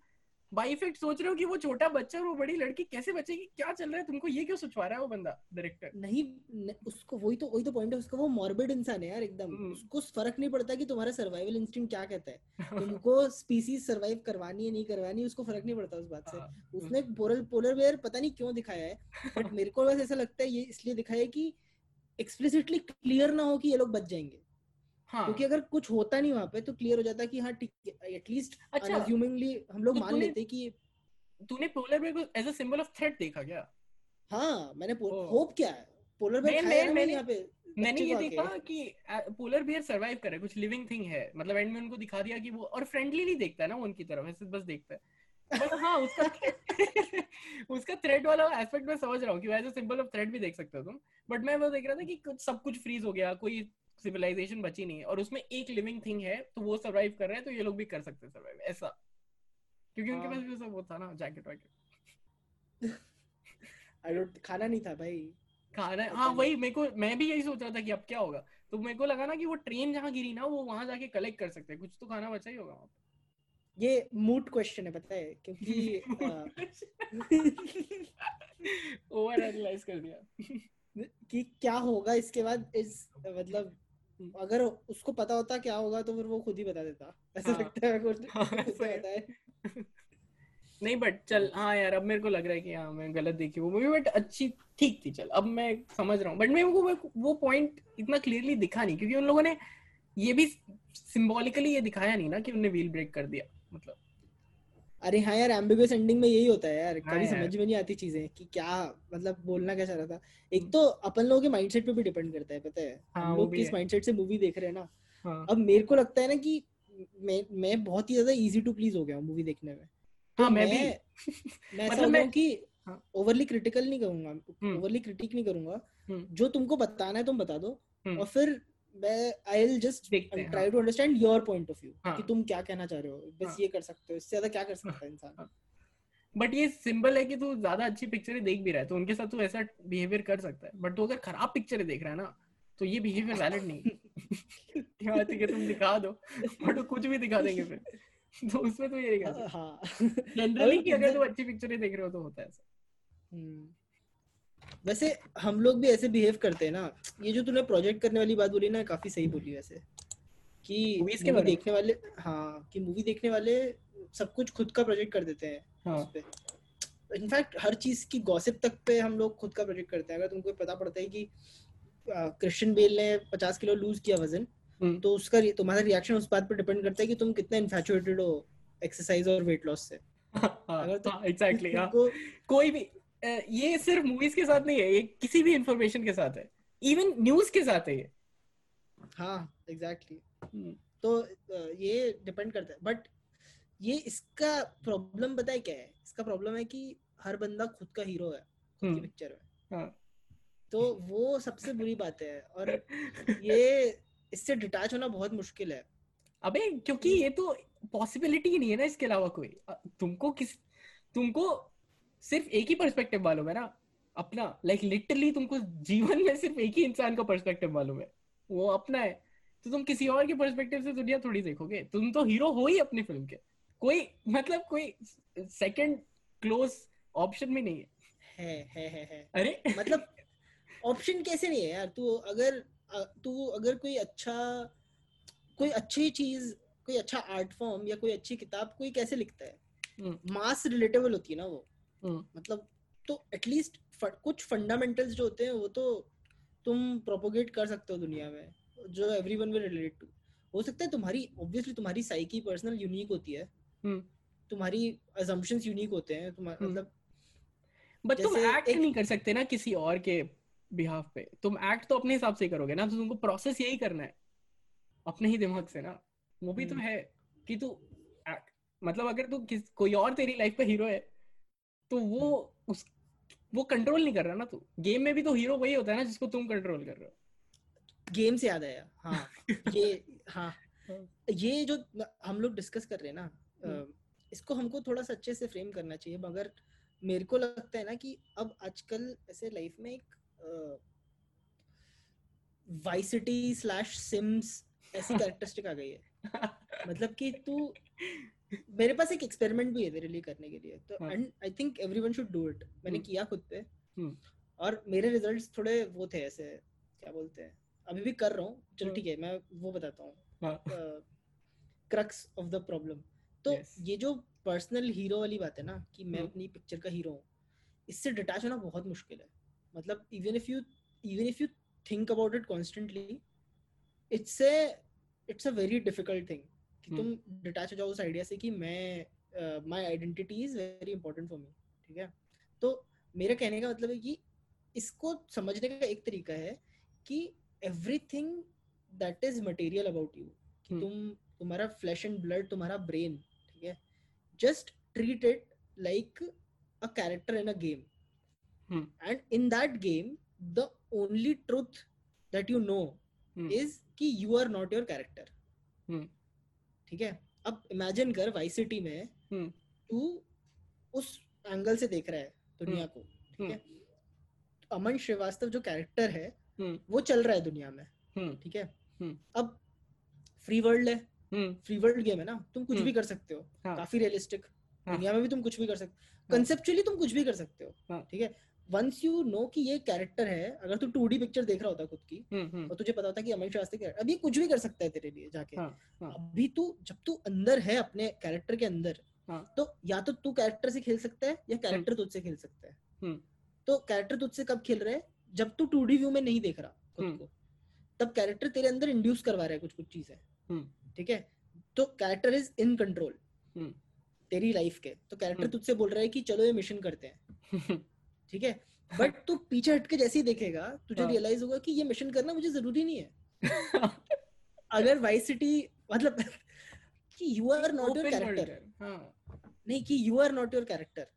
बाई इफ़ेक्ट सोच रहे हो कि वो छोटा बच्चा और वो बड़ी लड़की कैसे बचेगी? क्या चल रहा है? तुमको ये क्यों सोचवा रहा है वो बंदा डायरेक्टर नहीं न, उसको वही तो वही तो पॉइंट है उसका वो मॉर्बिड इंसान है यार एकदम। हम्म। उसको फ़र्क नहीं पड़ता कि तुम्हारा सर्वाइवल इंस्टिंक्ट क्या कहता है। तुमको स्पीसीज सरवाइव करवानी है नहीं करवानी उसको फ़र्क नहीं पड़ता उस बात से। हाँ, उसने पोलर पोलर बेयर पता नहीं क्यों दिखाया है बट मेरे को बस ऐसा लगता है ये इसलिए दिखाया है कि एक्सप्लिसिटली क्लियर ना हो कि ये लोग बच जाएँगे। हाँ। क्योंकि अगर कुछ होता नहीं वहाँ पे तो क्लियर हो जाता कि हाँ ठीक है एटलीस्ट अच्छा। अनअज्यूमिंगली हम लोग तो मान लेते कि तूने पोलर बेयर को as a symbol of threat देखा क्या? हाँ मैंने होप क्या है? पोलर बेयर मैं- मैं- मैंने मैंने- यहाँ पे मैंने ये देखा कि पोलर बियर सरवाइव करे कुछ लिविंग थिंग है। मतलब एंड में उनको दिखा दिया कि वो और फ्रेंडली नहीं देखता है ना उनकी तरफ़ ऐसे बस देखता है। बट हाँ उसका उसका थ्रेड वाला एस्पेक्ट मैं समझ रहा हूँ कि as a symbol of threat भी देख सकते हो तुम। बट मैं वो देख रहा था कि कुछ सब कुछ फ्रीज हो गया कोई सिविलाइजेशन बची नहीं है। और उसमें एक लिविंग थिंग है तो वो सरवाइव कर रहे हैं तो ये लोग भी कर सकते हैं सरवाइव ऐसा। क्योंकि उनके हाँ। पास भी सब वो था ना जैकेट वैकेट। I don't खाना नहीं था भाई। खाना हाँ वही मेरे को मैं भी यही सोच रहा था कि अब क्या होगा। तो मेरे को लगा ना कि वो ट्रेन जहाँ गिरी ना वो वहाँ जाके कलेक्ट कर सकते हैं। कुछ तो खाना बचा ही होगा वहाँ पे। ये मूट क्वेश्चन है पता है? क्योंकि ओवर एनालाइज कर दिया। कि क्या होगा इसके बाद इस मतलब। अगर उसको पता होता क्या होगा तो फिर वो खुद ही बता देता। ऐसा हाँ, लगता है कुछ हाँ, पता है नहीं बट चल हाँ यार अब मेरे को लग रहा है कि हाँ मैं गलत देखी वो मूवी बट अच्छी ठीक थी चल। अब मैं समझ रहा हूँ। बट मेरे को वो पॉइंट इतना क्लियरली दिखा नहीं क्योंकि उन लोगों ने ये भी सिंबॉलिकली ये दिखाया नहीं ना कि उनने व्हील ब्रेक कर दिया मतलब। अरे हाँ यार एम्बिगुअस एंडिंग में यही होता है यार। हाँ कभी यार. समझ में नहीं आती चीज़ें कि क्या मतलब बोलना क्या चाह रहा था। एक हम्म। तो अपन लोगों के माइंडसेट पे भी डिपेंड करता है पता है? हाँ, हम लोग किस माइंडसेट से मूवी देख रहे हैं ना। हाँ. अब मेरे को लगता है ना कि मैं मैं बहुत ही ज़्यादा इजी टू प्लीज़ हो गया हूँ मूवी देखने में। तो हाँ, मैं, मैं भी। मैं मतलब मैं कि ओवरली क्रिटिकल नहीं करूँगा ओवरली क्रिटिक नहीं करूँगा। हम्म। जो तुमको बताना है तुम बता दो। हम्म। और फिर मैं I will just try to understand your point of view कि तुम क्या कहना चाह रहे हो। बस हाँ. ये कर सकते हो इससे ज़्यादा क्या कर सकता है इंसान? बट हाँ। ये सिंबल है कि तू ज़्यादा अच्छी पिक्चरें देख भी रहा है तो उनके साथ तू ऐसा बिहेवियर कर सकता है। बट तू अगर खराब पिक्चरें देख रहा है ना तो ये बिहेवियर वैलिड नहीं क्या ठीक है तुम दिखा दो बट कुछ भी दिखा देंगे फिर। तो उसमें तो ये दिखा हाँ। जनरली कि अगर तू अच्छी पिक्चरें देख रहे हो तो होता है ऐसा। हम्म। वैसे हम लोग भी ऐसे बिहेव करते हैं ना। ये जो तूने प्रोजेक्ट करने वाली बात बोली ना काफ़ी सही बोली वैसे। कि मूवीज़ के देखने वाले हाँ कि मूवी देखने वाले सब कुछ खुद का प्रोजेक्ट कर देते हैं हाँ. इनफैक्ट हर चीज़ की गॉसिप तक पे हम लोग खुद का प्रोजेक्ट करते हैं। अगर तुमको पता पड़ता है कि क्रिश्चियन बेल ने पचास किलो लूज किया वज़न हम्म। तो उसका तुम्हारा रिएक्शन उस बात पर डिपेंड करता है कि तुम कितना इन्फैचुएटेड हो एक्सरसाइज और वेट लॉस से। हाँ, अगर तो एग्जैक्टली हाँ, कोई भी ये सिर्फ़ मूवीज़ के साथ नहीं है ये किसी भी इंफॉर्मेशन के साथ है। इवन न्यूज़ के साथ है ये। हाँ एग्जैक्टली exactly. हम्म। तो ये डिपेंड करता है। बट ये इसका प्रॉब्लम पता है क्या है? इसका प्रॉब्लम है कि हर बंदा खुद का हीरो है खुद की पिक्चर में। हाँ. तो वो सबसे बुरी बात है और ये इससे डिटैच होना बहुत मुश्किल है। अबे क्योंकि ये तो पॉसिबिलिटी ही नहीं है ना इसके अलावा कोई। तुमको किस तुमको सिर्फ़ एक ही पर्सपेक्टिव मालूम है ना? अपना लाइक like, लिटरली तुमको जीवन में सिर्फ़ एक ही इंसान का पर्सपेक्टिव मालूम है। वो अपना है। तो तुम किसी और के पर्सपेक्टिव से दुनिया थोड़ी देखोगे। तुम तो हीरो हो ही अपनी फ़िल्म के। कोई मतलब कोई सेकंड क्लोज ऑप्शन में नहीं है। है है है है। अरे। मतलब ऑप्शन कैसे नहीं है यार? तू अगर तू अगर कोई अच्छा कोई अच्छी चीज़ कोई अच्छा आर्ट फॉर्म या कोई अच्छी किताब कोई कैसे लिखता है? मास हम्म। रिलेटेबल होती है ना वो। मतलब तो एटलीस्ट कुछ फंडामेंटल्स जो होते हैं वो तो तुम प्रोपोगेट कर सकते हो दुनिया में जो एवरीवन विल रिलेट टू हो सकता है तुम्हारी ऑब्वियसली तुम्हारी साइकी पर्सनल यूनिक होती है। हम्म। तुम्हारी अजम्पशंस यूनिक होते हैं हम्म। मतलब बट तुम एक्ट नहीं कर सकते ना किसी और के बिहाफ पे। तुम एक्ट तो अपने हिसाब से ही करोगे ना तो तुमको प्रोसेस यही करना है। अपने ही दिमाग से ना। वो भी तो है कि तू मतलब अगर तू किस कोई और तेरी लाइफ का हीरो है तो वो। उस वो कंट्रोल नहीं कर रहा ना तू। गेम में भी तो हीरो वही होता है ना जिसको तुम कंट्रोल कर रहे हो। गेम से याद आया हाँ। ये हाँ, हाँ। ये जो हम लोग डिस्कस कर रहे हैं ना हम्म। इसको हमको थोड़ा सा अच्छे से फ्रेम करना चाहिए। मगर मेरे को लगता है ना कि अब आजकल ऐसे लाइफ में एक वाइसिटी स्लैश सिम्स ऐसी कैरेक्टरिस्टिक आ गई है। मतलब कि तू मेरे पास एक एक्सपेरिमेंट भी है तेरे लिए करने के लिए। तो and I think everyone should do it मैंने hmm. किया खुद पे। hmm. और मेरे रिजल्ट्स थोड़े वो थे ऐसे क्या बोलते हैं अभी भी कर रहा हूँ। चल hmm. ठीक है मैं वो बताता हूँ। क्रक्स ऑफ़ द प्रॉब्लम तो ये जो पर्सनल हीरो वाली बात है ना कि मैं अपनी पिक्चर का हीरो हूँ इससे डिटैच होना बहुत मुश्किल है। मतलब even if you even if you think about it constantly it's a it's a very difficult thing कि तुम डिटैच हो जाओ उस आइडिया से कि मैं my identity is very important for me ठीक है? तो मेरा कहने का मतलब है कि इसको समझने का एक तरीका है कि everything that is material about you कि hmm. तुम तुम्हारा फ्लैश एंड ब्लड तुम्हारा ब्रेन ठीक है? Just treat it like a character in a game and in that game the only truth that you know is कि you are not your character ठीक है अब इमेजिन कर वाई सिटी में हम्म। तू उस एंगल से देख रहा है दुनिया हम्म। को ठीक है हम्म। अमन श्रीवास्तव जो कैरेक्टर है वो चल रहा है दुनिया में ठीक है अब फ्री वर्ल्ड है फ्री वर्ल्ड गेम है ना तुम कुछ भी। कर सकते हो हाँ। काफ़ी रियलिस्टिक हाँ। दुनिया में भी तुम कुछ भी कर सकते हो हाँ। कंसेप्चुअली तुम कुछ भी कर सकते हो हाँ। ठीक है वंस यू नो कि ये कैरेक्टर है अगर तू 2D पिक्चर देख रहा होता खुद की हम्म हम्म और तुझे पता होता कि अमन श्रीवास्तव क्या अभी कुछ भी कर सकता है तेरे लिए जाके हाँ, हाँ। अभी तू जब तू अंदर है अपने कैरेक्टर के अंदर हाँ। तो या तो तू कैरेक्टर से खेल सकता है या कैरेक्टर तुझसे खेल सकता है हम्म। तो कैरेक्टर तुझसे कब खेल रहा है जब तू 2D व्यू में नहीं देख रहा खुद हम्म। को तब कैरेक्टर तेरे अंदर इंड्यूस करवा रहा है कुछ कुछ चीज़ें हम्म। ठीक है तो character is in control hmm. तेरी लाइफ के तो कैरेक्टर हम्म। तुझसे बोल रहा है कि चलो ये मिशन करते हैं ठीक है? बट तू पीछे हटके जैसे ही देखेगा तुझे हाँ। रियलाइज़ होगा कि ये मिशन करना मुझे ज़रूरी नहीं है। अगर वाइस सिटी मतलब कि you are not your character है, हाँ। नहीं कि you are not your character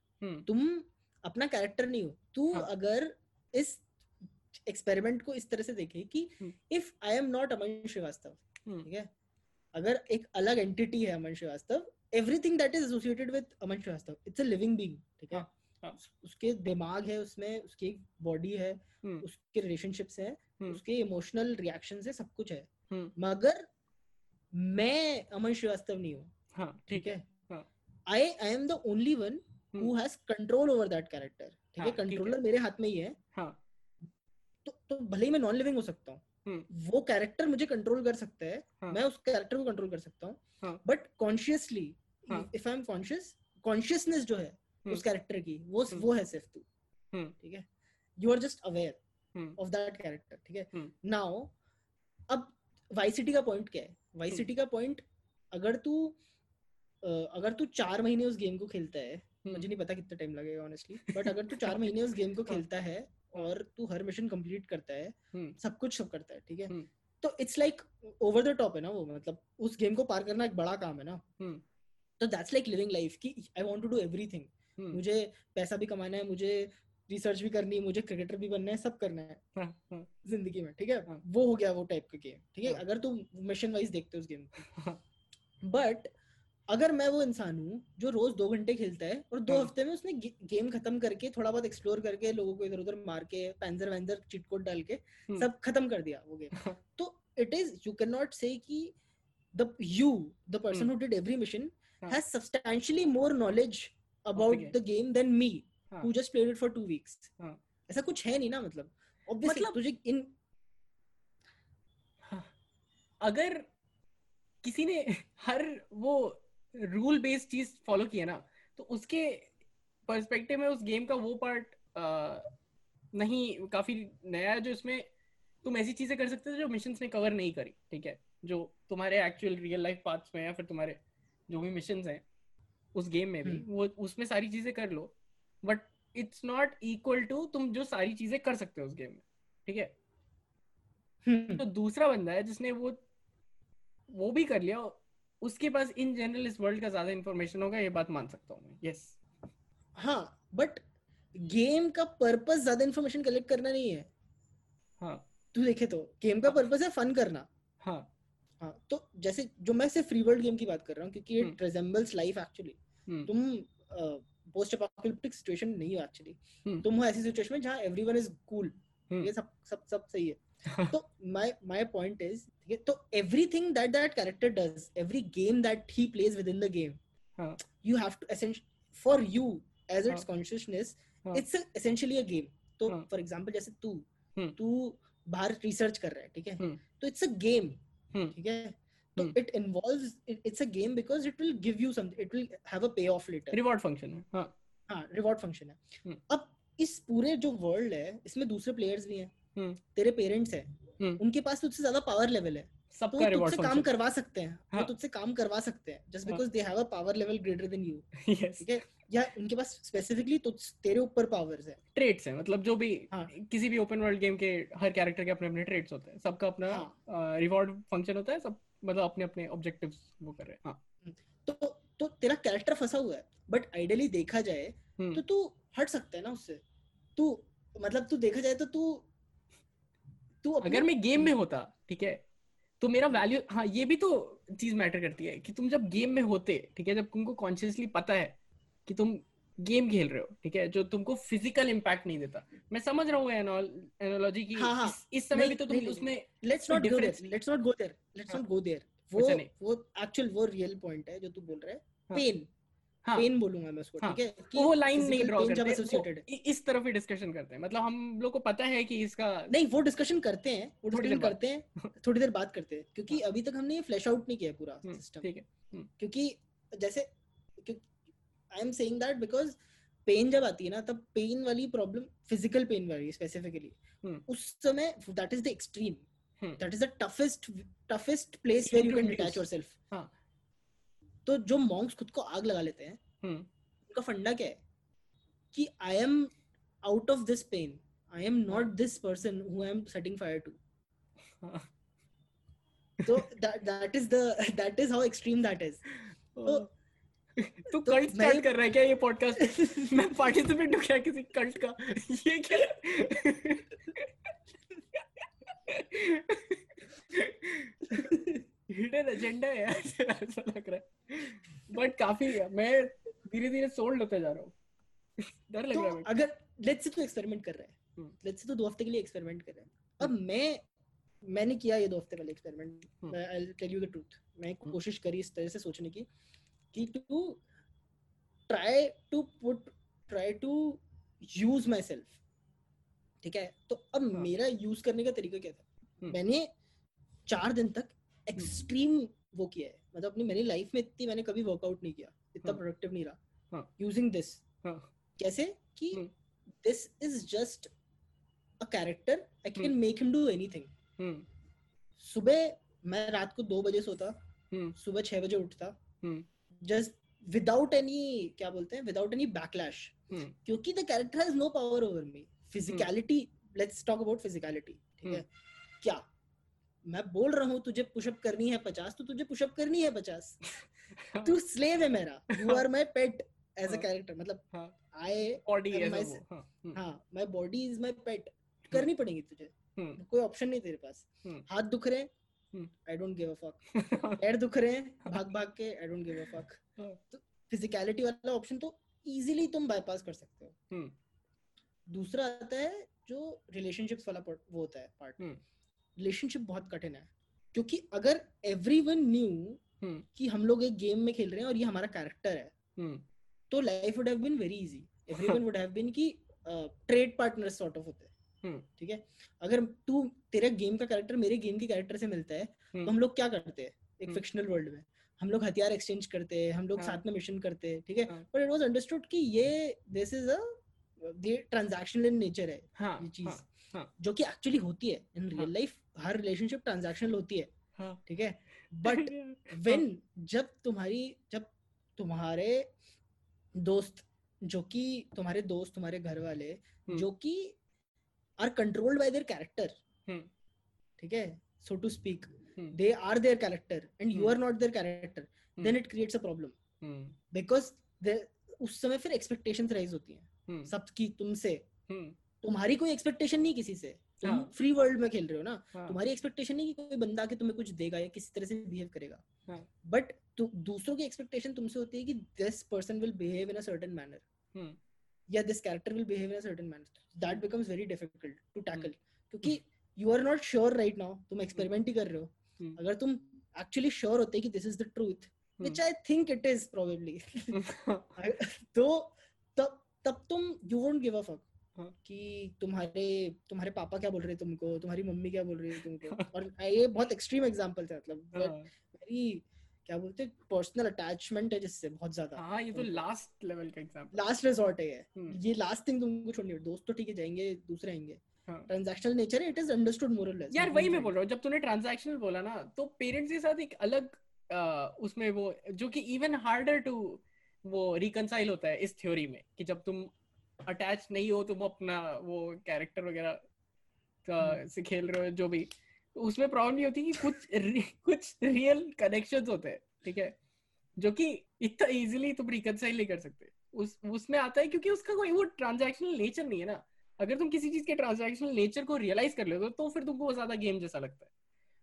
तुम अपना कैरेक्टर नहीं हो। तू हाँ। अगर इस एक्सपेरिमेंट को इस तरह से देखे कि। If I am not Aman Shrivastava हम्म। ठीक है? अगर एक अलग एंटिटी है Aman Shrivastava everything that is associated with Aman Shrivastava it's a living being ठीक है हाँ, हाँ। उसके दिमाग है उसमें उसकी बॉडी है हम्म उसके रिलेशनशिप्स है हम्म। उसके इमोशनल रिएक्शंस है सब कुछ है हम्म मगर मैं अमन श्रीवास्तव नहीं हूँ हाँ ठीक है। I I am the only one who has control over that character ठीक है हाँ, कंट्रोलर मेरे हाथ में ही है हाँ तो तो भले ही मैं नॉन लिविंग हो सकता हूँ। वो कैरेक्टर मुझे कंट्रोल कर सकता है। मैं उस कैरेक्टर को कंट्रोल कर सकता हूँ। But consciously. If I am conscious consciousness जो है। उस कैरेक्टर की वो हम्म। वो है सिर्फ़ तू हम्म। ठीक है you are just aware hmm of that character ठीक है हम्म। नाउ अब वाई सिटी का पॉइंट क्या है वाई हम्म। सिटी का पॉइंट अगर तू अगर तू चार महीने उस गेम को खेलता है हम्म, मुझे नहीं पता कितना टाइम लगेगा ऑनेस्टली बट अगर तू चार महीने उस गेम को हाँ। खेलता है और तू हर मिशन कंप्लीट करता है हम्म, सब कुछ सब करता है ठीक है हम्म। तो it's like over the top है ना वो मतलब उस गेम को पार करना एक बड़ा काम है ना हम्म। तो दैट्स लाइक लिविंग लाइफ की I want to do everything hmm, मुझे पैसा भी कमाना है मुझे रिसर्च भी करनी है मुझे क्रिकेटर भी बनना है सब करना है हाँ, हाँ, ज़िंदगी में ठीक है हाँ। वो हो गया वो टाइप का गेम ठीक है। अगर तुम मिशन वाइज देखते हो उस गेम को बट अगर मैं वो इंसान हूँ जो रोज दो घंटे खेलता है और दो। हफ़्ते में उसने गेम खत्म करके थोड़ा बहुत एक्सप्लोर करके लोगों को इधर उधर मार के पैंजर वैंजर चिट कोड डाल के हम्म। सब खत्म कर दिया वो गेम। तो it is you can not say कि the you the person hmm. Who did every mission हाँ। Has substantially more knowledge about game. The game then me हाँ। Just played it for two weeks. ऐसा कुछ है नहीं ना मतलब ऑब्वियसली मतलब- तुझे इन हाँ। अगर किसी ने हर वो रूल बेस्ड चीज़ फॉलो किया ना तो उसके पर्सपेक्टिव में उस गेम का वो पार्ट नहीं काफ़ी नया है जो इसमें तुम ऐसी चीज़ें कर सकते थे जो मिशंस ने कवर नहीं करी ठीक है जो तुम्हारे एक्चुअल रियल लाइफ पाथ्स में या फिर तुम्हारे जो भी मिशंस हैं उस गेम में भी हम्म। वो उसमें सारी चीज़ें कर लो but it's not equal to तुम जो सारी चीज़ें कर सकते हो उस गेम में ठीक है? हम्म, तो दूसरा बंदा है जिसने वो वो भी कर लिया उसके पास इन जनरल इस वर्ल्ड का ज़्यादा इंफॉर्मेशन होगा ये बात मान सकता हूँ यस हाँ बट गेम का पर्पस ज़्यादा इन्फॉर्मेशन कलेक्ट करना नहीं है। हाँ। तू देखे तो गेम का हाँ। पर्पस है फन करना। हाँ। हाँ तो जैसे जो मैं सिर्फ़ फ्री वर्ल्ड गेम की बात कर रहा हूँ क्योंकि। इट रिजेंबल्स लाइफ एक्चुअली तुम पोस्ट अपोकलिप्टिक सिचुएशन नहीं हो एक्चुअली हम्म। तुम हो ऐसी सिचुएशन में जहाँ एवरीवन इज़ कूल ये सब सब सब सही है तो माय माय पॉइंट इज़ ठीक है तो everything that that character does every game that he plays with in the game हाँ। You have to essential for you as it's. Consciousness. It's essentially a game तो। फॉर एग्जांपल जैसे तू हम्म। तू बाहर रिसर्च कर रहा है ठीक है। तो इट्स अ गेम। ठीक है तो। It involves it's a game because it will give you something it will have a pay off later reward function है हाँ हाँ रिवॉर्ड फ़ंक्शन है हम्म। अब इस पूरे जो वर्ल्ड है इसमें दूसरे प्लेयर्स भी हैं हम्म। तेरे पेरेंट्स हैं हम्म। उनके पास तुझसे ज़्यादा पावर लेवल है तो सबका वो रिवॉर्ड काम करवा सकते हैं वो हाँ। तुझसे काम करवा सकते हैं जस्ट हाँ। Because they have a power level greater than you ठीक है या उनके पास स्पेसिफिकली तो तेरे ऊपर पावर्स है ट्रेड्स हैं मतलब जो भी हाँ। किसी भी ओपन वर्ल्ड गेम के हर कैरेक्टर के अपने अपने ट्रेड्स होते हैं सबका अपना हाँ। रिवॉर्ड फ़ंक्शन होता है सब मतलब अपने अपने ऑब्जेक्टिव्स वो कर रहे हैं। हाँ। तो तो तेरा कैरेक्टर फंसा हुआ है बट आइडियली देखा जाए हम्म, तो तू हट सकता है ना उससे। तू मतलब तू देखा जाए तो तू तू अगर मैं गेम में होता ठीक है तो मेरा वैल्यू हाँ ये भी तो चीज़ मैटर करती है कि तुम जब गेम में होते ठीक है जब तुमको कॉन्शियसली पता है कि तुम गेम खेल रहे हो ठीक है? जो तुमको फ़िज़िकल इम्पैक्ट नहीं देता। मैं समझ रहा हूँ एनोलॉजी की हाँ, हाँ। इस, इस समय भी तो तुम उसमें there difference नहीं- let's not go there let's हाँ। not go there वो अच्छा वो एक्चुअल वो रियल पॉइंट है जो तू बोल रहा है। हाँ। पेन हाँ। पेन बोलूँगा मैं उसको हाँ, ठीक है? वो लाइन नहीं ड्रॉ करते। है। इस तरफ़ ही डिस्कशन करते हैं। मतलब हम लोग को पता है कि इसका नहीं वो डिस्कशन करते हैं वो थोड़ी डिस्कशन देर करते हैं थोड़ी देर बात करते हैं। क्योंकि अभी तक हमने ये फ्लैश आउट नहीं किया पूरा हम्म, सिस्टम ठीक है। क्योंकि जैसे I am saying that because pain जब आती है ना तब पेन वाली प्रॉब्लम फ़िज़िकल पेन वाली स्पेसिफिकली हम्म। उस समय that is the extreme. That is the toughest toughest place where you can. Detach yourself हाँ। तो जो मॉन्क्स खुद को आग लगा लेते हैं हम्म, उनका फंडा क्या है? कि I am out of this pain I am not this person who I am setting fire to so that that is the that is how extreme that is. तो तू तो कल्ट स्टार्ट कर रहा है क्या ये पॉडकास्ट मैं पार्टिसिपेट हूँ क्या किसी कल्ट का? ये क्या? हिडन एजेंडा है यार ऐसा लग रहा है। बट काफ़ी मैं धीरे धीरे सोल्ड होते जा रहा हूँ। डर लग तो रहा है अगर लेट्स से तू एक्सपेरिमेंट कर रहा है। हम्म। लेट्स से तू दो हफ़्ते के लिए एक्सपेरिमेंट कर रहा है। अब मैं मैंने किया ये दो हफ़्ते वाले experiment hmm. I tell you the truth मैं हम्म। कोशिश करी इस तरह से सोचने की। कि to try to put try to use my self ठीक है? तो अब हाँ। मेरा यूज़ करने का तरीका क्या था? हम्म। मैंने चार दिन तक एक्सट्रीम वो किया है। मतलब अपनी मेरी लाइफ में इतनी मैंने कभी वर्कआउट नहीं किया। इतना प्रोडक्टिव हाँ। नहीं रहा। हाँ। यूजिंग दिस हाँ। कैसे? कि हम्म। This is just a character I can hmm. Make him do anything हम्म। सुबह मैं रात को दो बजे सोता। हम्म। सुबह छह बजे उठता। जस्ट विदाउट एनी क्या बोलते हैं विदाउट एनी बैकलैश क्योंकि the character has no power over me physicality let's talk about physicality ठीक है? क्या? मैं बोल रहा हूँ तुझे पुशअप करनी है पचास तो तुझे पुशअप करनी है पचास। तू स्लेव है मेरा। You are my pet as a हाँ। कैरेक्टर मतलब हाँ। आई बॉडी हाँ हाँ माई बॉडी इज़ माई पेट करनी पड़ेगी तुझे। हम्म कोई ऑप्शन नहीं तेरे पास। हम्म। हाथ दुख रहे हम्म। I don't give a fuck पैर दुख रहे हैं भाग भाग के I don't give a fuck. तो फिजिकलिटी वाला ऑप्शन तो इजीली तुम बाईपास कर सकते हो। हम्म दूसरा आता है जो रिलेशनशिप्स वाला वो होता है पार्ट। रिलेशनशिप बहुत कठिन है क्योंकि अगर एवरीवन न्यू हम्म कि हम लोग एक गेम में खेल रहे हैं और ये हमारा कैरेक्टर है हम्म तो life would have been very easy everyone would have been कि ट्रेड पार्टनर्स सॉर्ट ऑफ़ होते हैं। ठीक है अगर तू तेरा गेम का कैरेक्टर मेरे गेम के कैरेक्टर से मिलता है हम्म। तो हम लोग क्या करते हैं एक हम्म। फिक्शनल वर्ल्ड में हम लोग हथियार एक्सचेंज करते हैं हम लोग हाँ। साथ में मिशन करते हैं ठीक है हाँ। बट इट वाज अंडरस्टूड कि ये this is a transactional in nature है हाँ ये चीज़ हाँ हाँ। जो कि एक्चुअली होती है इन हाँ। रियल लाइफ हर रिलेशनशिप ट्रांजैक्शनल होती है हाँ ठीक है बट व्हेन जब तुम्हारी जब तुम्हारे दोस्त जो कि तुम्हारे दोस्त तुम्हारे घर वाले हम्म। जो कि are controlled by their character hmm ठीक है? So to speak hmm they are their character and you Hmm. are not their character. Then Hmm. it creates a problem. Because there उस समय फिर expectations राइज होती हैं। हम्म सबकी तुमसे। तुम्हारी कोई एक्सपेक्टेशन नहीं किसी से। तुम हाँ। फ्री वर्ल्ड में खेल रहे हो ना। हाँ। तुम्हारी एक्सपेक्टेशन नहीं कि कोई बंदा के तुम्हें कुछ देगा या किसी तरह से बिहेव करेगा। हाँ। बट दूसरों की एक्सपेक्टेशन तुमसे होती है कि this person will behave in a certain manner या this character will behave in a certain manner that becomes very difficult to Hmm. Tackle क्योंकि you are not sure right now तुम एक्सपेरिमेंट ही कर रहे हो। Hmm. अगर तुम एक्चुअली श्योर होते कि this is the truth which I think it is probably. तो तब तब तुम you won't give a fuck हाँ। कि तुम्हारे तुम्हारे पापा क्या बोल रहे हैं तुमको? तुम्हारी मम्मी क्या बोल रही है तुमको? और ये बहुत एक्सट्रीम एग्जांपल थे मतलब हाँ। वेरी क्या बोलते हैं? पर्सनल अटैचमेंट है जिससे बहुत ज़्यादा। हाँ ये तो लास्ट लेवल का एग्जांपल लास्ट रिजॉर्ट है ये। हम्म। लास्ट थिंग तुमको छोड़नी है। दोस्त तो ठीक है जाएँगे दूसरे आएँगे। हाँ। ट्रांजैक्शनल नेचर है इट इज़ अंडरस्टूड मोरल यार वही मैं बोल रहा हूँ जब तूने ट्रांजैक्शनल बोला ना तो पेरेंट्स के साथ एक अलग उसमें वो जो कि इवन हार्डर टू वो रिकंसाइल होता है इस थ्योरी में कि जब तुम अटैच नहीं हो तुम अपना वो कैरेक्टर वगैरह का हम्म। से खेल रहे हो जो भी। तो उसमें प्रॉब्लम ये होती है कि कुछ कुछ रियल कनेक्शंस होते हैं ठीक है? जो कि इतना इजीली तुम रिकंसाइल नहीं कर सकते। उस उसमें आता है क्योंकि उसका कोई वो ट्रांजैक्शनल नेचर नहीं है ना। अगर तुम किसी चीज़ के ट्रांजैक्शनल नेचर को रियलाइज़ कर लेते हो तो फिर तुमको वो ज़्यादा गेम जैसा लगता है।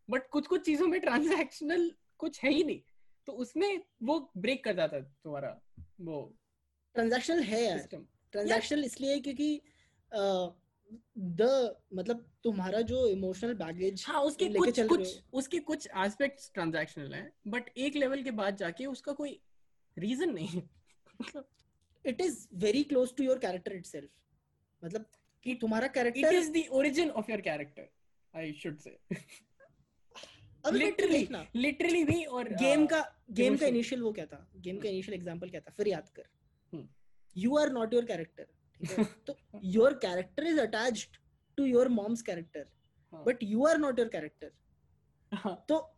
बट कुछ कुछ चीज़ों में ट्रांजैक्शनल कुछ है ही नहीं। तो उसमें वो ब्रेक कर जाता है तुम्हारा वो ट्रांजैक्शनल है यार। सिस्टम ट्रांजैक्शनल इसलिए क्योंकि द मतलब तुम्हारा जो इमोशनल बैगेज हाँ उसके कुछ कुछ उसके कुछ एस्पेक्ट्स ट्रांजैक्शनल हैं बट एक लेवल के बाद जाके उसका कोई रीजन नहीं है। It is very close to your character itself मतलब कि तुम्हारा it character is the origin of your character I should say literally literally भी और गेम uh, का गेम का इनिशियल वो क्या था? गेम का इनिशियल एग्जांपल क्या था? फिर याद कर। You are not your character ठीक है? तो your character is attached to your mom's character हाँ, but you are not your character हाँ, तो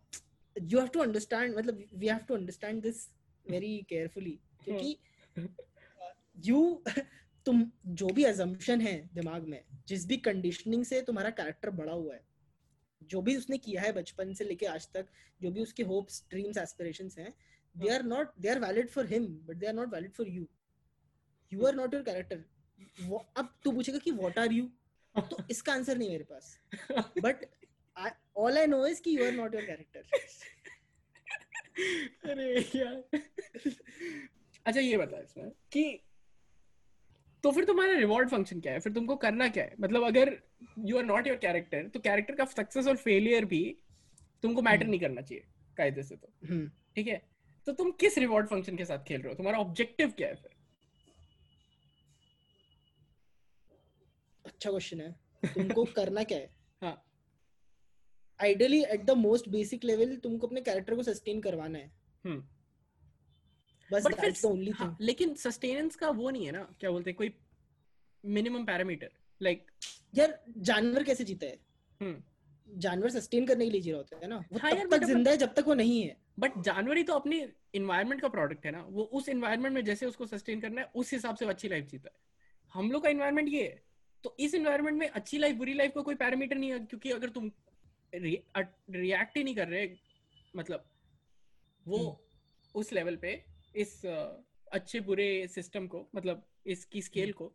यू हैव टू अंडरस्टैंड मतलब we have to understand this very carefully क्योंकि यू तुम जो भी अजम्पशन है दिमाग में जिस भी कंडीशनिंग से तुम्हारा कैरेक्टर बड़ा हुआ है जो भी उसने किया है बचपन से लेके आज तक जो भी उसके होप्स ड्रीम्स एस्पिरेशन हैं they are not they are valid for him but they are not valid for you you are not your character अब तू पूछेगा कि व्हाट आर यू तो इसका आंसर नहीं मेरे पास। But all I know is कि you are not your character अरे यार। अच्छा ये बता इसमें कि तो फिर तुम्हारा रिवॉर्ड फ़ंक्शन क्या है? फिर तुमको करना क्या है? मतलब अगर you are not your character तो कैरेक्टर का सक्सेस और फेलियर भी तुमको मैटर हम्म। नहीं करना चाहिए कायदे से तो। हम्म। ठीक है? तो तुम किस रिवॉर्ड फ़ंक्शन के साथ खेल रहे हो? तुम्हारा ऑब्जेक्टिव क्या है फिर? अच्छा क्वेश्चन है। तुमको करना क्या है? हाँ। Ideally at the most basic level तुमको अपने कैरेक्टर को सस्टेन करवाना है। हम्म। बस दैट्स द ओनली थिंग लेकिन सस्टेनेंस का वो नहीं है ना क्या बोलते हैं कोई मिनिमम पैरामीटर लाइक यार जानवर कैसे जीता है? हम्म। जानवर सस्टेन करने के लिए जी रहा होता है ना। वो हाँ तब तक ज़िंदा है जब तक वो नहीं है। बट जानवर ही तो अपने इन्वायरमेंट का प्रोडक्ट है ना। वो उस इन्वायरमेंट में जैसे उसको सस्टेन करना है उस हिसाब से अच्छी लाइफ जीता है। हम लोग का इन्वायरमेंट ये है। तो इस इन्वायरमेंट में अच्छी लाइफ बुरी लाइफ का कोई पैरामीटर नहीं है क्योंकि अगर तुम रिएक्ट ही नहीं कर रहे मतलब वो हम्म। उस लेवल पे इस अच्छे बुरे सिस्टम को मतलब इसकी स्केल को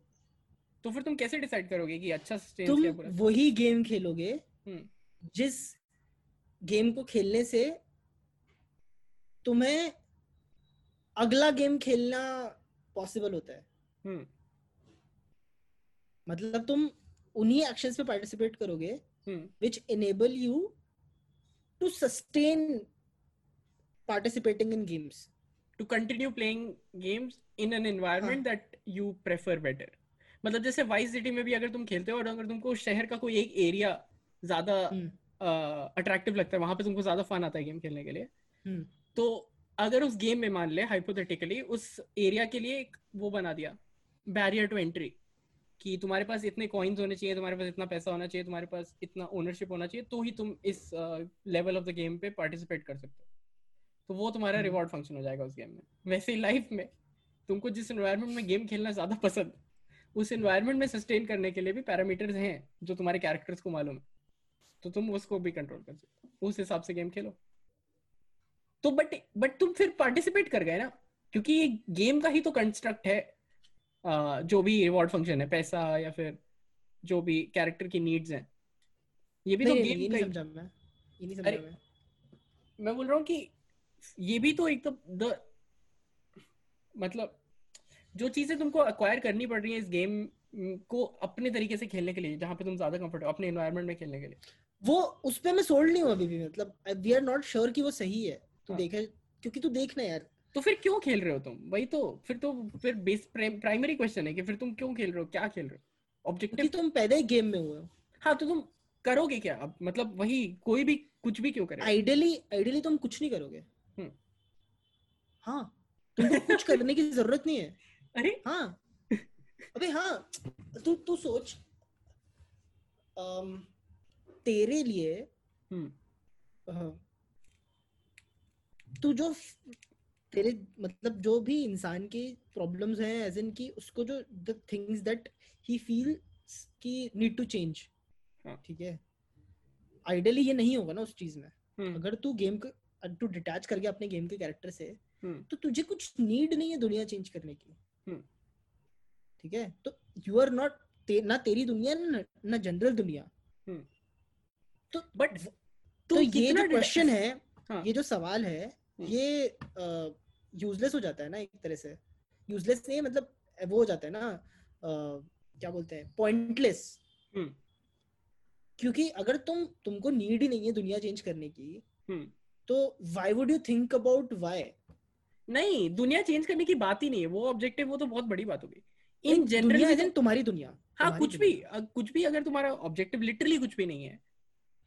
तो फिर तुम कैसे डिसाइड करोगे कि अच्छा तुम वही गेम खेलोगे हम्म। जिस गेम को खेलने से तुम्हें अगला गेम खेलना पॉसिबल होता है। हम्म। मतलब तुम उन्हीं एक्शंस पे पार्टिसिपेट करोगे which enable you to sustain participating in games. To continue playing games in an environment that you prefer better. मतलब जैसे वाइस सिटी में भी अगर तुम खेलते हो और अगर तुमको उस शहर का कोई एक एरिया ज़्यादा हम्म, अट्रैक्टिव लगता है वहाँ पे तुमको ज़्यादा फन आता है गेम खेलने के लिए हम्म, तो अगर उस गेम में मान ले हाइपोथेटिकली उस एरिया के लिए एक वो बना दिया बैरियर टू एंट्री कि तुम्हारे पास इतने कॉइन्स होने चाहिए तुम्हारे पास इतना पैसा होना चाहिए तुम्हारे पास इतना ओनरशिप होना चाहिए तो ही तुम इस लेवल ऑफ़ द गेम पे पार्टिसिपेट कर सकते हो। तो वो तुम्हारा हम्म। रिवॉर्ड फ़ंक्शन हो जाएगा उस गेम में। वैसे ही लाइफ में तुमको जिस एनवायरनमेंट में गेम खेलना ज़्यादा पसंद उस एनवायरनमेंट में सस्टेन करने के लिए भी पैरामीटर्स हैं जो तुम्हारे कैरेक्टर्स को मालूम है। तो तुम उसको भी कंट्रोल कर सकते हो। उस हिसाब से गेम खेलो। तो बट बट तुम फिर पार्टिसिपेट कर गए ना? क्योंकि ये गेम का ही तो कंस्ट्रक्ट है। जो भी रिवॉर्ड फ़ंक्शन है पैसा या फिर जो भी कैरेक्टर की नीड्स हैं ये भी तो नहीं, ये गेम नहीं का समझा मैं। ये नहीं समझा अरे, मैं। मैं बोल रहा हूँ कि ये भी तो एक तो द मतलब जो चीज़ें तुमको अक्वायर करनी पड़ रही है इस गेम को अपने तरीके से खेलने के लिए जहाँ पे तुम ज़्यादा कंफर्ट हो अपने एनवायरनमेंट में खेलने के लिए। वो उस पे मैं सोल्ड नहीं हूँ अभी भी मतलब वी आर नॉट श्योर कि वो सही है। तू हाँ। देखे क्योंकि तू देखना यार। तो फिर क्यों खेल रहे हो तुम? वही तो फिर तो फिर बेस प्राइमरी क्वेश्चन है कि फिर तुम क्यों खेल रहे हो? क्या खेल रहे हो? ऑब्जेक्टिव तुम पैदा ही गेम में हुए हो। हाँ तो तुम करोगे क्या? अब मतलब वही कोई भी कुछ भी क्यों करे आइडियली आइडियली तुम कुछ नहीं करोगे। हम्म। हाँ तुमको कुछ करने की ज़रूरत नहीं है। अरे! हाँ। अबे हाँ तू तू सोच। अम, तेरे लिए हम्म। तू जो तेरे मतलब जो भी इंसान की प्रॉब्लम्स हैं एज इन की उसको जो the things that he feel कि नीड टू चेंज हाँ। ठीक है आइडियली ये नहीं होगा ना उस चीज़ में हम्म अगर तू गेम को तू डिटैच कर गया अपने गेम के कैरेक्टर से हम्म तो तुझे कुछ नीड नहीं है दुनिया चेंज करने की हम्म। ठीक है तो यू आर नॉट ना तेरी दुनिया ना ना जनरल दुनिया। तो बट तो ये जो क्वेश्चन है हाँ। ये जो सवाल है। ये यूजलेस हो जाता है ना एक तरह से। यूजलेस नहीं मतलब वो हो जाता है ना अ, क्या बोलते हैं पॉइंटलेस हम्म। क्योंकि अगर तुम तुमको नीड ही नहीं है दुनिया चेंज करने की हम्म। तो why would you think about why नहीं दुनिया चेंज करने की बात ही नहीं है। वो ऑब्जेक्टिव वो तो बहुत बड़ी बात हो गई। इन जनरल तुम्हारी दुनिया हाँ कुछ। भी कुछ भी अगर तुम्हारा ऑब्जेक्टिव लिटरली कुछ भी नहीं है।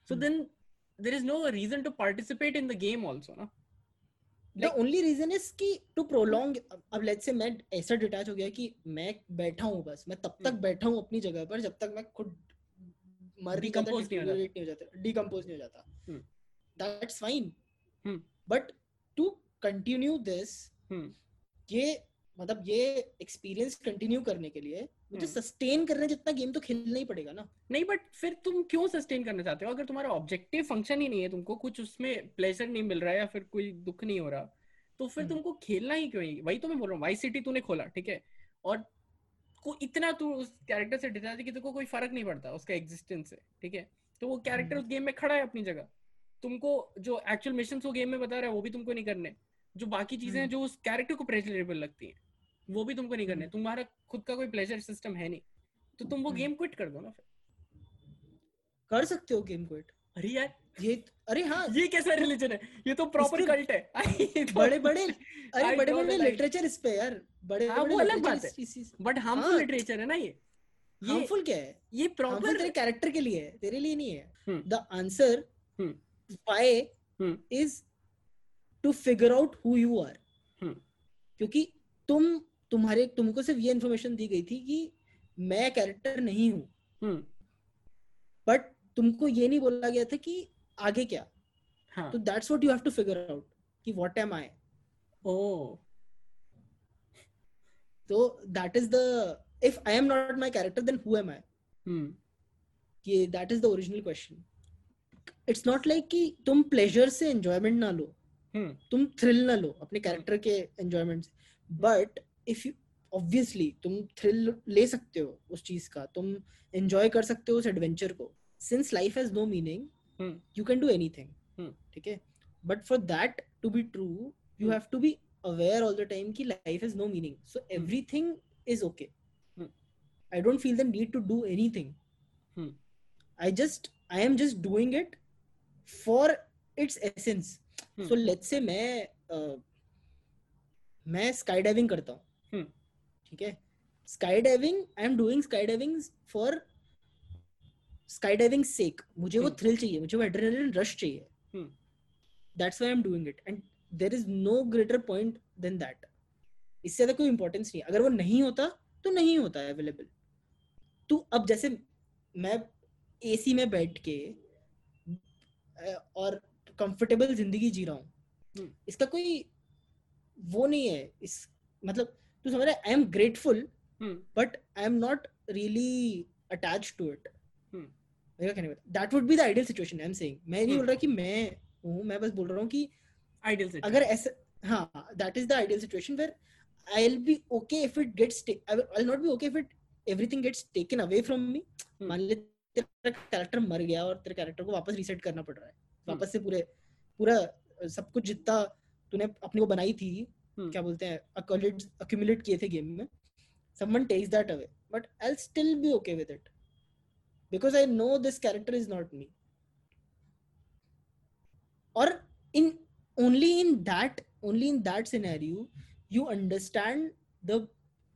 So. Then there is no reason to participate in the game also ना। द ओनली रीजन इज़ कि टू प्रोलॉन्ग अब लेट्स से मैं ऐसा डिटैच हो गया कि मैं बैठा हूँ बस मैं तब तक हम्म। बैठा हूँ अपनी जगह पर जब तक मैं खुद मर जाता नहीं हो जाता। डिकम्पोज नहीं हो जाता। That's fine. But to continue this ये मतलब ये एक्सपीरियंस कंटिन्यू करने के लिए मुझे हम्म। सस्टेन करने जितना गेम तो खेलना ही पड़ेगा ना नहीं बट फिर तुम क्यों सस्टेन करना चाहते हो अगर तुम्हारा ऑब्जेक्टिव फ़ंक्शन ही नहीं है तुमको कुछ उसमें प्लेजर नहीं मिल रहा है या फिर कोई दुख नहीं हो रहा तो फिर हम्म। तुमको खेलना ही क्यों वही तो मैं बोल रहा हूँ वाई सिटी तूने खोला ठीक है और को इतना तू उस कैरेक्टर से डिटा कि तेरे को कोई फ़र्क नहीं पड़ता उसका एग्जिस्टेंस से ठीक है तो वो कैरेक्टर हम्म। उस गेम में खड़ा है अपनी जगह तुमको जो एक्चुअल मिशन वो गेम में बता रहा है वो भी तुमको नहीं करने जो बाकी चीज़ें हैं हम्म। जो उस कैरेक्टर को प्रेजरेबल लगती हैं वो भी तुमको नहीं करने हम्म। तुम्हारा खुद का कोई प्लेजर सिस्टम है नहीं तो तुम वो हम्म। गेम क्विट कर दो ना फिर कर सकते हो गेम क्विट अरे यार ये अरे हाँ ये कैसा रिलीजन है ये तो प्रॉपर कल्ट है बड़े बड़े अरे बड़े बड़े लिटरेचर इस पे यार बड़े हाँ, वो अलग बात है। But harmful. लिटरेचर है ना ये ये हार्मफुल क्या है ये प्रॉपर तेरे कैरेक्टर के लिए है तेरे लिए नहीं है हम्म। The answer hmm. Why hmm. Is to figure out who you are हम्म। क्योंकि तुम तुम्हारे तुमको सिर्फ़ ये इन्फॉर्मेशन दी गई थी कि मैं कैरेक्टर नहीं हूँ। हम्म। बट तुमको ये नहीं बोला गया था कि आगे क्या? हाँ। तो that's what you have to figure out कि व्हाट एम आई ओ तो that is the if I am not my character then who am I hmm. कि that is the original question it's not like कि तुम प्लेजर से एंजॉयमेंट ना लो। हम्म। तुम थ्रिल ना लो अपने कैरेक्टर के एंजॉयमेंट से। बट इफ़ यू ऑब्वियसली तुम थ्रिल ले सकते हो उस चीज़ का तुम एंजॉय कर सकते हो उस एडवेंचर को since life has no meaning you can do anything. ठीक है but for that to be true you. Have to be aware all the time कि life has no meaning so everything is okay. I don't feel the need to do anything. I just I am just doing it for its essence. Hmm. So let's मैं uh, मैं स्काई डाइविंग करता हूँ. ठीक है? Sky diving I am doing sky diving for sky diving sake मुझे वो. थ्रिल चाहिए मुझे वो एड्रेनलिन रश चाहिए. That's why I am doing it and there is no greater point then that इससे ज़्यादा कोई इंपॉर्टेंस नहीं अगर वो नहीं होता तो नहीं होता है अवेलेबल तू अब जैसे मैं एसी में बैठ के और कंफर्टेबल ज़िंदगी जी रहा हूँ। हम्म। इसका कोई वो नहीं है। इस मतलब तू समझ रहा है I am grateful but I am not really attach to it that would be the ideal situation I am saying मैं नहीं हम्म। बोल रहा कि मैं हूँ मैं बस बोल रहा हूँ कि आइडियल अगर ऐसा हाँ that is the ideal situation where I will be okay if it gets I will not be okay if it everything gets taken away from me मान ले तेरा कैरेक्टर मर गया और तेरे कैरेक्टर को वापस रीसेट करना पड़ रहा है। वापस से पूरे पूरा सब कुछ जितना तूने अपने को बनाई थी। Hmm. क्या बोलते हैं किए थे गेम में। Someone takes that away but I still be okay with it because I know this character is not me और in only in that only in that scenario you understand the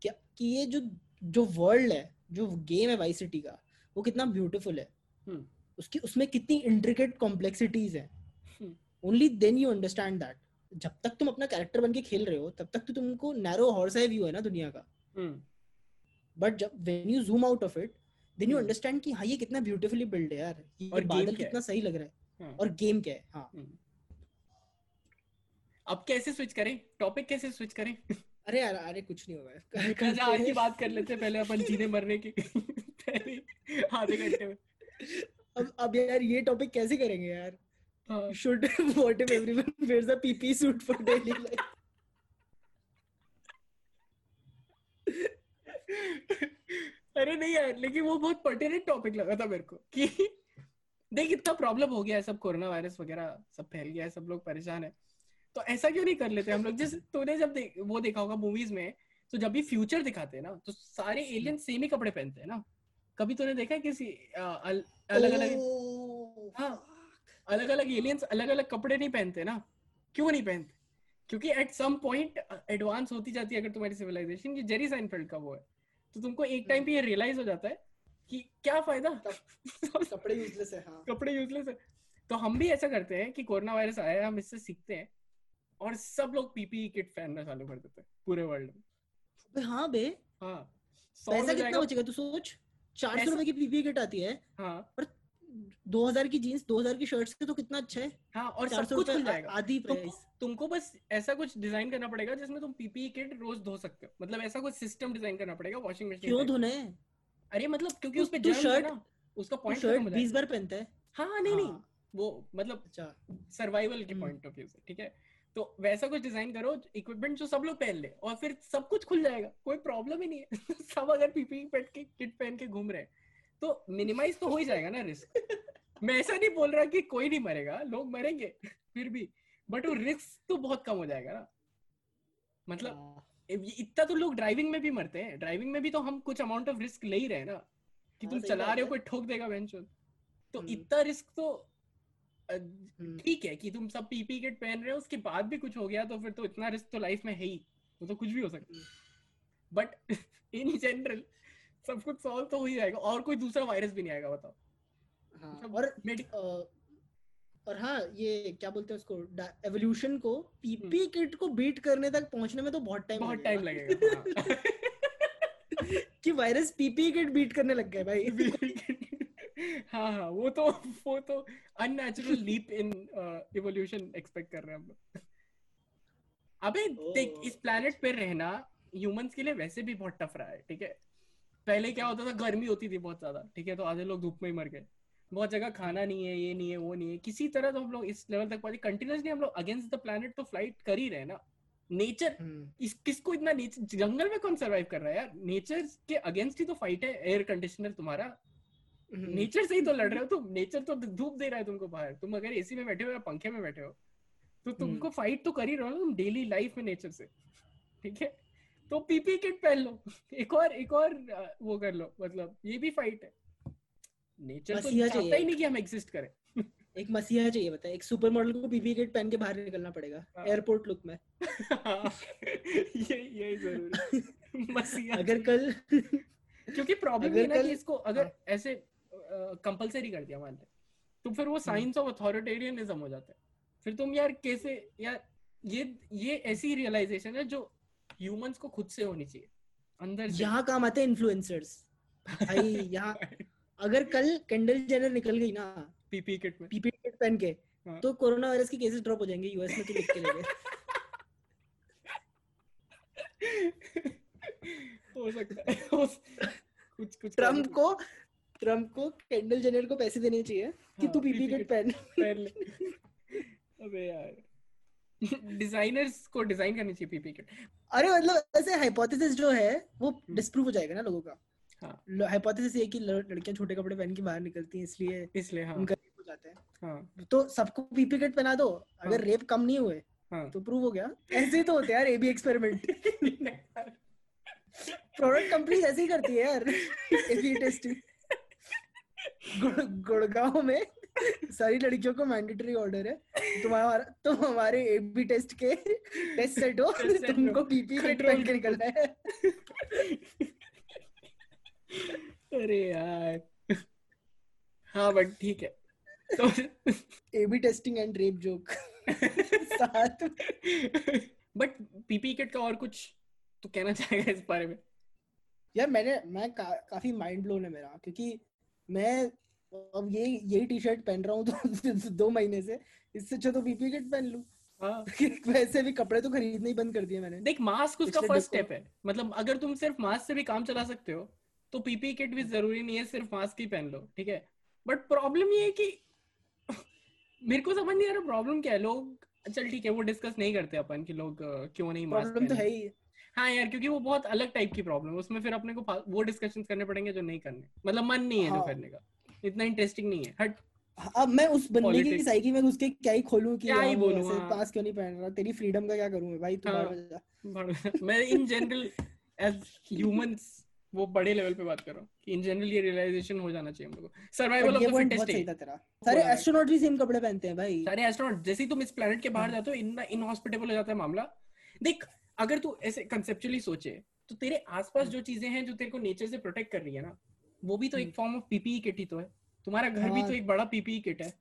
कि ये जो जो वर्ल्ड है जो गेम है वाई सिटी का वो कितना ब्यूटीफुल है। hmm. उसकी उसमें कितनी इंट्रिकेट कॉम्प्लेक्सिटीज है। Only then you understand that जब तक तुम अपना कैरेक्टर बन के खेल रहे हो तब तक तो तुमको नैरो हॉर्स आई व्यू है ना दुनिया का। हम्म। बट जब when you zoom out of it then you hmm. Understand कि हाँ ये कितना ब्यूटीफुली बिल्ड है यार। ये और बादल? कितना सही लग रहा है। हाँ। और गेम क्या है? हाँ। हम्म। अब कैसे स्विच करें? टॉपिक कैसे स्विच करें? अरे यार अरे कुछ नहीं होगा। कल आज की बात कर लेते हैं पहले अपन जीने मरने की। पहले आधे घंटे में। अब अब यार ये टॉपिक कैसे करेंगे यार? हाँ। Should what if everyone wears a PP suit for daily life? अरे नहीं यार लेकिन वो बहुत पर्टिनेंट टॉपिक लगा था मेरे को कि देख इतना प्रॉब्लम हो गया है सब कोरोना वायरस वगैरह सब फैल गया है सब लोग परेशान है। तो ऐसा क्यों नहीं कर लेते हम लोग? जैसे तूने जब देख, वो देखा होगा मूवीज़ में तो जब भी फ्यूचर दिखाते हैं ना तो सारे एलियन सेम ही कपड़े पहनते हैं ना। कभी तूने देखा है किसी अलग अलग हाँ। अलग अलग एलियंस अलग अलग कपड़े नहीं पहनते ना? क्यों नहीं पहनते? क्योंकि एट सम पॉइंट एडवांस होती जाती है अगर तुम्हारी सिविलाइजेशन ये जेरी साइनफेल्ड का वो है। तो तुमको एक हम्म। टाइम पे ये रियलाइज़ हो जाता है कि क्या फ़ायदा? कपड़े यूजलेस है हाँ. कपड़े यूजलेस है। तो हम भी ऐसा करते हैं कि कोरोना वायरस आया है हम इससे सीखते हैं और सब लोग पीपीई किट पहनना चालू कर देते हैं पूरे वर्ल्ड में। हाँ बे। हाँ। पैसा कितना बचेगा तू सोच? चार सौ रुपए की पीपीई किट आती है हाँ। पर 2000 की जीन्स 2000 की शर्ट से तो कितना अच्छा है? हाँ और सब कुछ मिल जाएगा। आधी प्राइस तुम, तुमको बस ऐसा कुछ डिज़ाइन करना पड़ेगा जिसमें तुम पीपी किट रोज धो सकते हो। मतलब ऐसा कुछ सिस्टम डिज़ाइन करना पड़ेगा वॉशिंग मशीन क्यों धोने अरे मतलब क्योंकि उसपे तू शर्ट उसका पॉइंट शर्ट 20 बार पहनते हैं? हाँ, हाँ नहीं नहीं। हाँ। वो मतलब अच्छा। सर्वाइवल के पॉइंट ऑफ़ व्यू से ठीक है? तो वैसा कुछ डिज़ाइन करो इक्विपमेंट जो सब लोग पहन ले और फिर सब कुछ खुल जाएगा कोई प्रॉब्लम ही नहीं है। सब अगर पीपी पेट के किट पहन के घूम रहे हैं तो मिनिमाइज तो हो ही जाएगा ना रिस्क मैं ऐसा नहीं बोल रहा कि कोई नहीं मरेगा लोग मरेंगे फिर भी. बट वो रिस्क तो बहुत कम हो जाएगा ना. मतलब हाँ, इतना तो लोग ड्राइविंग में भी मरते हैं. ड्राइविंग में भी तो हम कुछ अमाउंट ऑफ़ रिस्क ले ही रहे हैं ना. कि हाँ, तुम चला रहे हो कोई ठोक देगा बेंचो तो हम्म। इतना रिस्क तो हम्म, ठीक है कि तुम सब पीपी किट पहन रहे हो उसके बाद भी कुछ हो गया तो फिर तो इतना रिस्क तो लाइफ में है ही. वो तो कुछ भी हो सकता है. बट इन जनरल सब कुछ सॉल्व तो हो ही जाएगा और कोई दूसरा वायरस भी नहीं आएगा बताओ। हाँ, मतलब और मेडि- अ, और हाँ ये क्या बोलते हैं उसको एवोल्यूशन को पीपी किट को बीट करने तक पहुँचने में तो बहुत टाइम बहुत टाइम लगेगा हाँ। कि वायरस पीपी किट बीट करने लग गए भाई। हाँ हाँ वो तो वो तो unnatural leap in evolution expect कर रहे हैं हम लोग। अबे देख इस प्लेनेट पे रहना ह्यूमंस के लिए वैसे भी बहुत टफ रहा है ठीक है? पहले क्या होता था गर्मी होती थी बहुत ज़्यादा ठीक है? तो आधे लोग धूप में ही मर गए। बहुत जगह खाना नहीं है ये नहीं है वो नहीं है। किसी तरह तो हम लोग इस लेवल तक पहुँचे। कंटिन्यूसली हम लोग अगेंस्ट द प्लेनेट तो फ़्लाइट कर ही रहे ना। नेचर हम्म, इस किसको इतना नेचर जंगल में कौन सरवाइव कर रहा है यार? नेचर के अगेंस्ट ही तो फाइट है एयर कंडीशनर तुम्हारा। हम्म, नेचर से ही तो लड़ रहे हो तुम। नेचर तो धूप दे रहा है तुमको बाहर। तुम अगर एसी में बैठे हो या पंखे में बैठे हो तो तुमको फाइट तो कर ही रहे हो ना तुम डेली लाइफ में नेचर से ठीक है? तो पीपी किट पहन लो। एक और एक और वो कर लो मतलब ये भी फाइट है। नेचर तो चाहता ही नहीं कि हम एग्जिस्ट करें। एक मसीहा चाहिए बता एक सुपर मॉडल को पीपी किट पहन के बाहर निकलना पड़ेगा। हाँ। एयरपोर्ट लुक में। ये यही ज़रूरी है। मसीहा अगर कल क्योंकि प्रॉब्लम ये ना कि इसको अगर हाँ। ऐसे कंपलसरी कर दिया मान ले। तो फिर वो साइंस ऑफ़ अथॉरिटेरियनिज्म हो जाता है। फिर तुम यार कैसे यार ये ये ऐसी रियलाइजेशन है जो ह्यूमंस को खुद से होनी चाहिए। अंदर यहाँ काम आते हैं इन्फ्लुएंसर्स भाई यहाँ अगर कल कैंडल जेनर निकल गई ना पीपी किट में। पीपी किट पहन के हाँ। तो कोरोना वायरस के केसेस ड्रॉप हो जाएँगे यूएस में तो लिख के लगे। हो सकता है। हो- कुछ कुछ ट्रंप को ट्रंप को कैंडल जेनर को पैसे देने चाहिए कि हाँ, तू पीपी किट पहन। पहन ले। अबे यार। डिजाइनर्स को डिज़ाइन करनी चाहिए पीपी किट अरे मतलब ऐसे हाइपोथेसिस जो है वो हम्म। डिस्प्रूव हो जाएगा ना लोगों का। हाँ। हाइपोथेसिस ये कि लड़कियाँ छोटे कपड़े पहन के बाहर निकलती हैं इसलिए इसलिए हाँ। उनका हो जाता है। हाँ। तो सबको पीपी किट पहना दो। अगर हाँ। रेप कम नहीं हुए हाँ। तो प्रूव हो गया। ऐसे तो होते हैं यार एबी एक्सपेरिमेंट प्रोडक्ट कंपनीज़ ऐसे ही करती है यार। एबी टेस्टिंग गुड़गांव में सारी लड़कियों को मैंडेटरी ऑर्डर है। तुम्हारा तो हमारे एबी टेस्ट के टेस्ट सेट हो। तुमको पीपी किट Control पहन के निकलना है। अरे यार। हाँ बट ठीक है। तो AB testing and rape joke साथ। बट पीपी किट का और कुछ तो कहना चाहेगा इस बारे में? यार मैंने मैं का, काफ़ी माइंड ब्लोन है मेरा क्योंकि मैं अब ये यही टी शर्ट पहन रहा हूँ तो दो महीने से इससे अच्छा तो पीपी किट पहन लूँ। हाँ। वैसे भी कपड़े तो खरीदने ही बंद कर दिए मैंने। देख मास्क उसका फ़र्स्ट स्टेप है। मतलब अगर तुम सिर्फ़ मास्क से भी काम चला सकते हो तो पीपी किट भी ज़रूरी नहीं है सिर्फ़ मास्क ही पहन लो ठीक है? बट प्रॉब्लम ये है कि मेरे को समझ नहीं आ रहा प्रॉब्लम क्या है। लोग चल ठीक है वो डिस्कस नहीं करते अपन कि लोग क्यों नहीं मास्क प्रॉब्लम तो है ही। हाँ यार क्योंकि वो बहुत अलग टाइप की प्रॉब्लम है। उसमें फिर अपने को वो डिस्कशन करने पड़ेंगे जो नहीं करने। मतलब मन नहीं है जो हाँ। करने का। इतना इंटरेस्टिंग नहीं है। हट। अब मैं उस बंदे की। साइकी में घुस के क्या ही खोलूं कि क्या ही बोलूँ, हाँ। पास क्यों नहीं पहन रहा? तेरी फ्रीडम का क्या करूँ मैं भाई? तू हाँ। मैं इन जनरल एज ह्यूमंस वो बड़े लेवल पे बात कर रहा हूँ कि इन जनरल ये रियलाइजेशन हो जाना चाहिए हम लोगों सर्वाइवल ऑफ़ द फिटेस्ट सही था तेरा। सारे एस्ट्रोनॉट भी सेम कपड़े पहनते हैं भाई। सारे एस्ट्रोनॉट जैसे ही तुम इस प्लेनेट के बाहर जाते हो इन इनहॉस्पिटेबल हो जाता है मामला। देख अगर तू ऐसे कंसेप्चुअली सोचे तो तेरे आसपास जो चीज़ें हैं जो तेरे को नेचर से प्रोटेक्ट कर रही है ना वो भी तो एक फॉर्म ऑफ़ पीपीई किट ही तो है। तुम्हारा घर भी हाँ। तो एक बड़ा पीपीई किट है।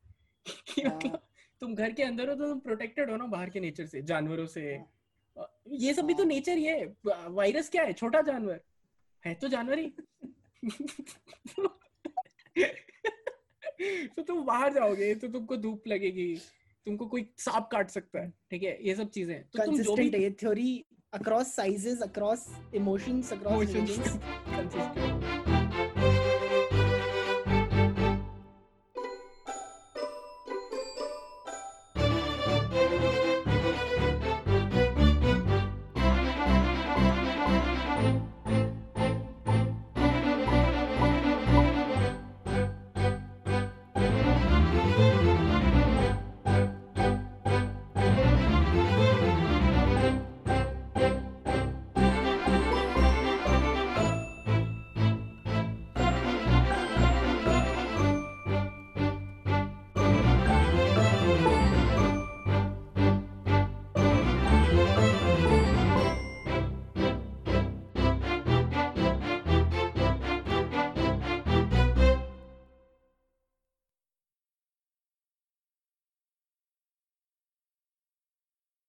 कि हाँ। मतलब तुम घर के अंदर हो तो तुम प्रोटेक्टेड हो ना बाहर के नेचर से जानवरों से। हाँ। ये सब भी तो हाँ। नेचर ही है। वायरस क्या है? छोटा जानवर। है तो जानवर ही। तो तुम बाहर जाओगे तो तुमको धूप लगेगी। तुमको कोई सांप काट सकता है ठीक है? ये सब चीज़ें तो तुम जो भी ये theory across sizes across emotions across consistent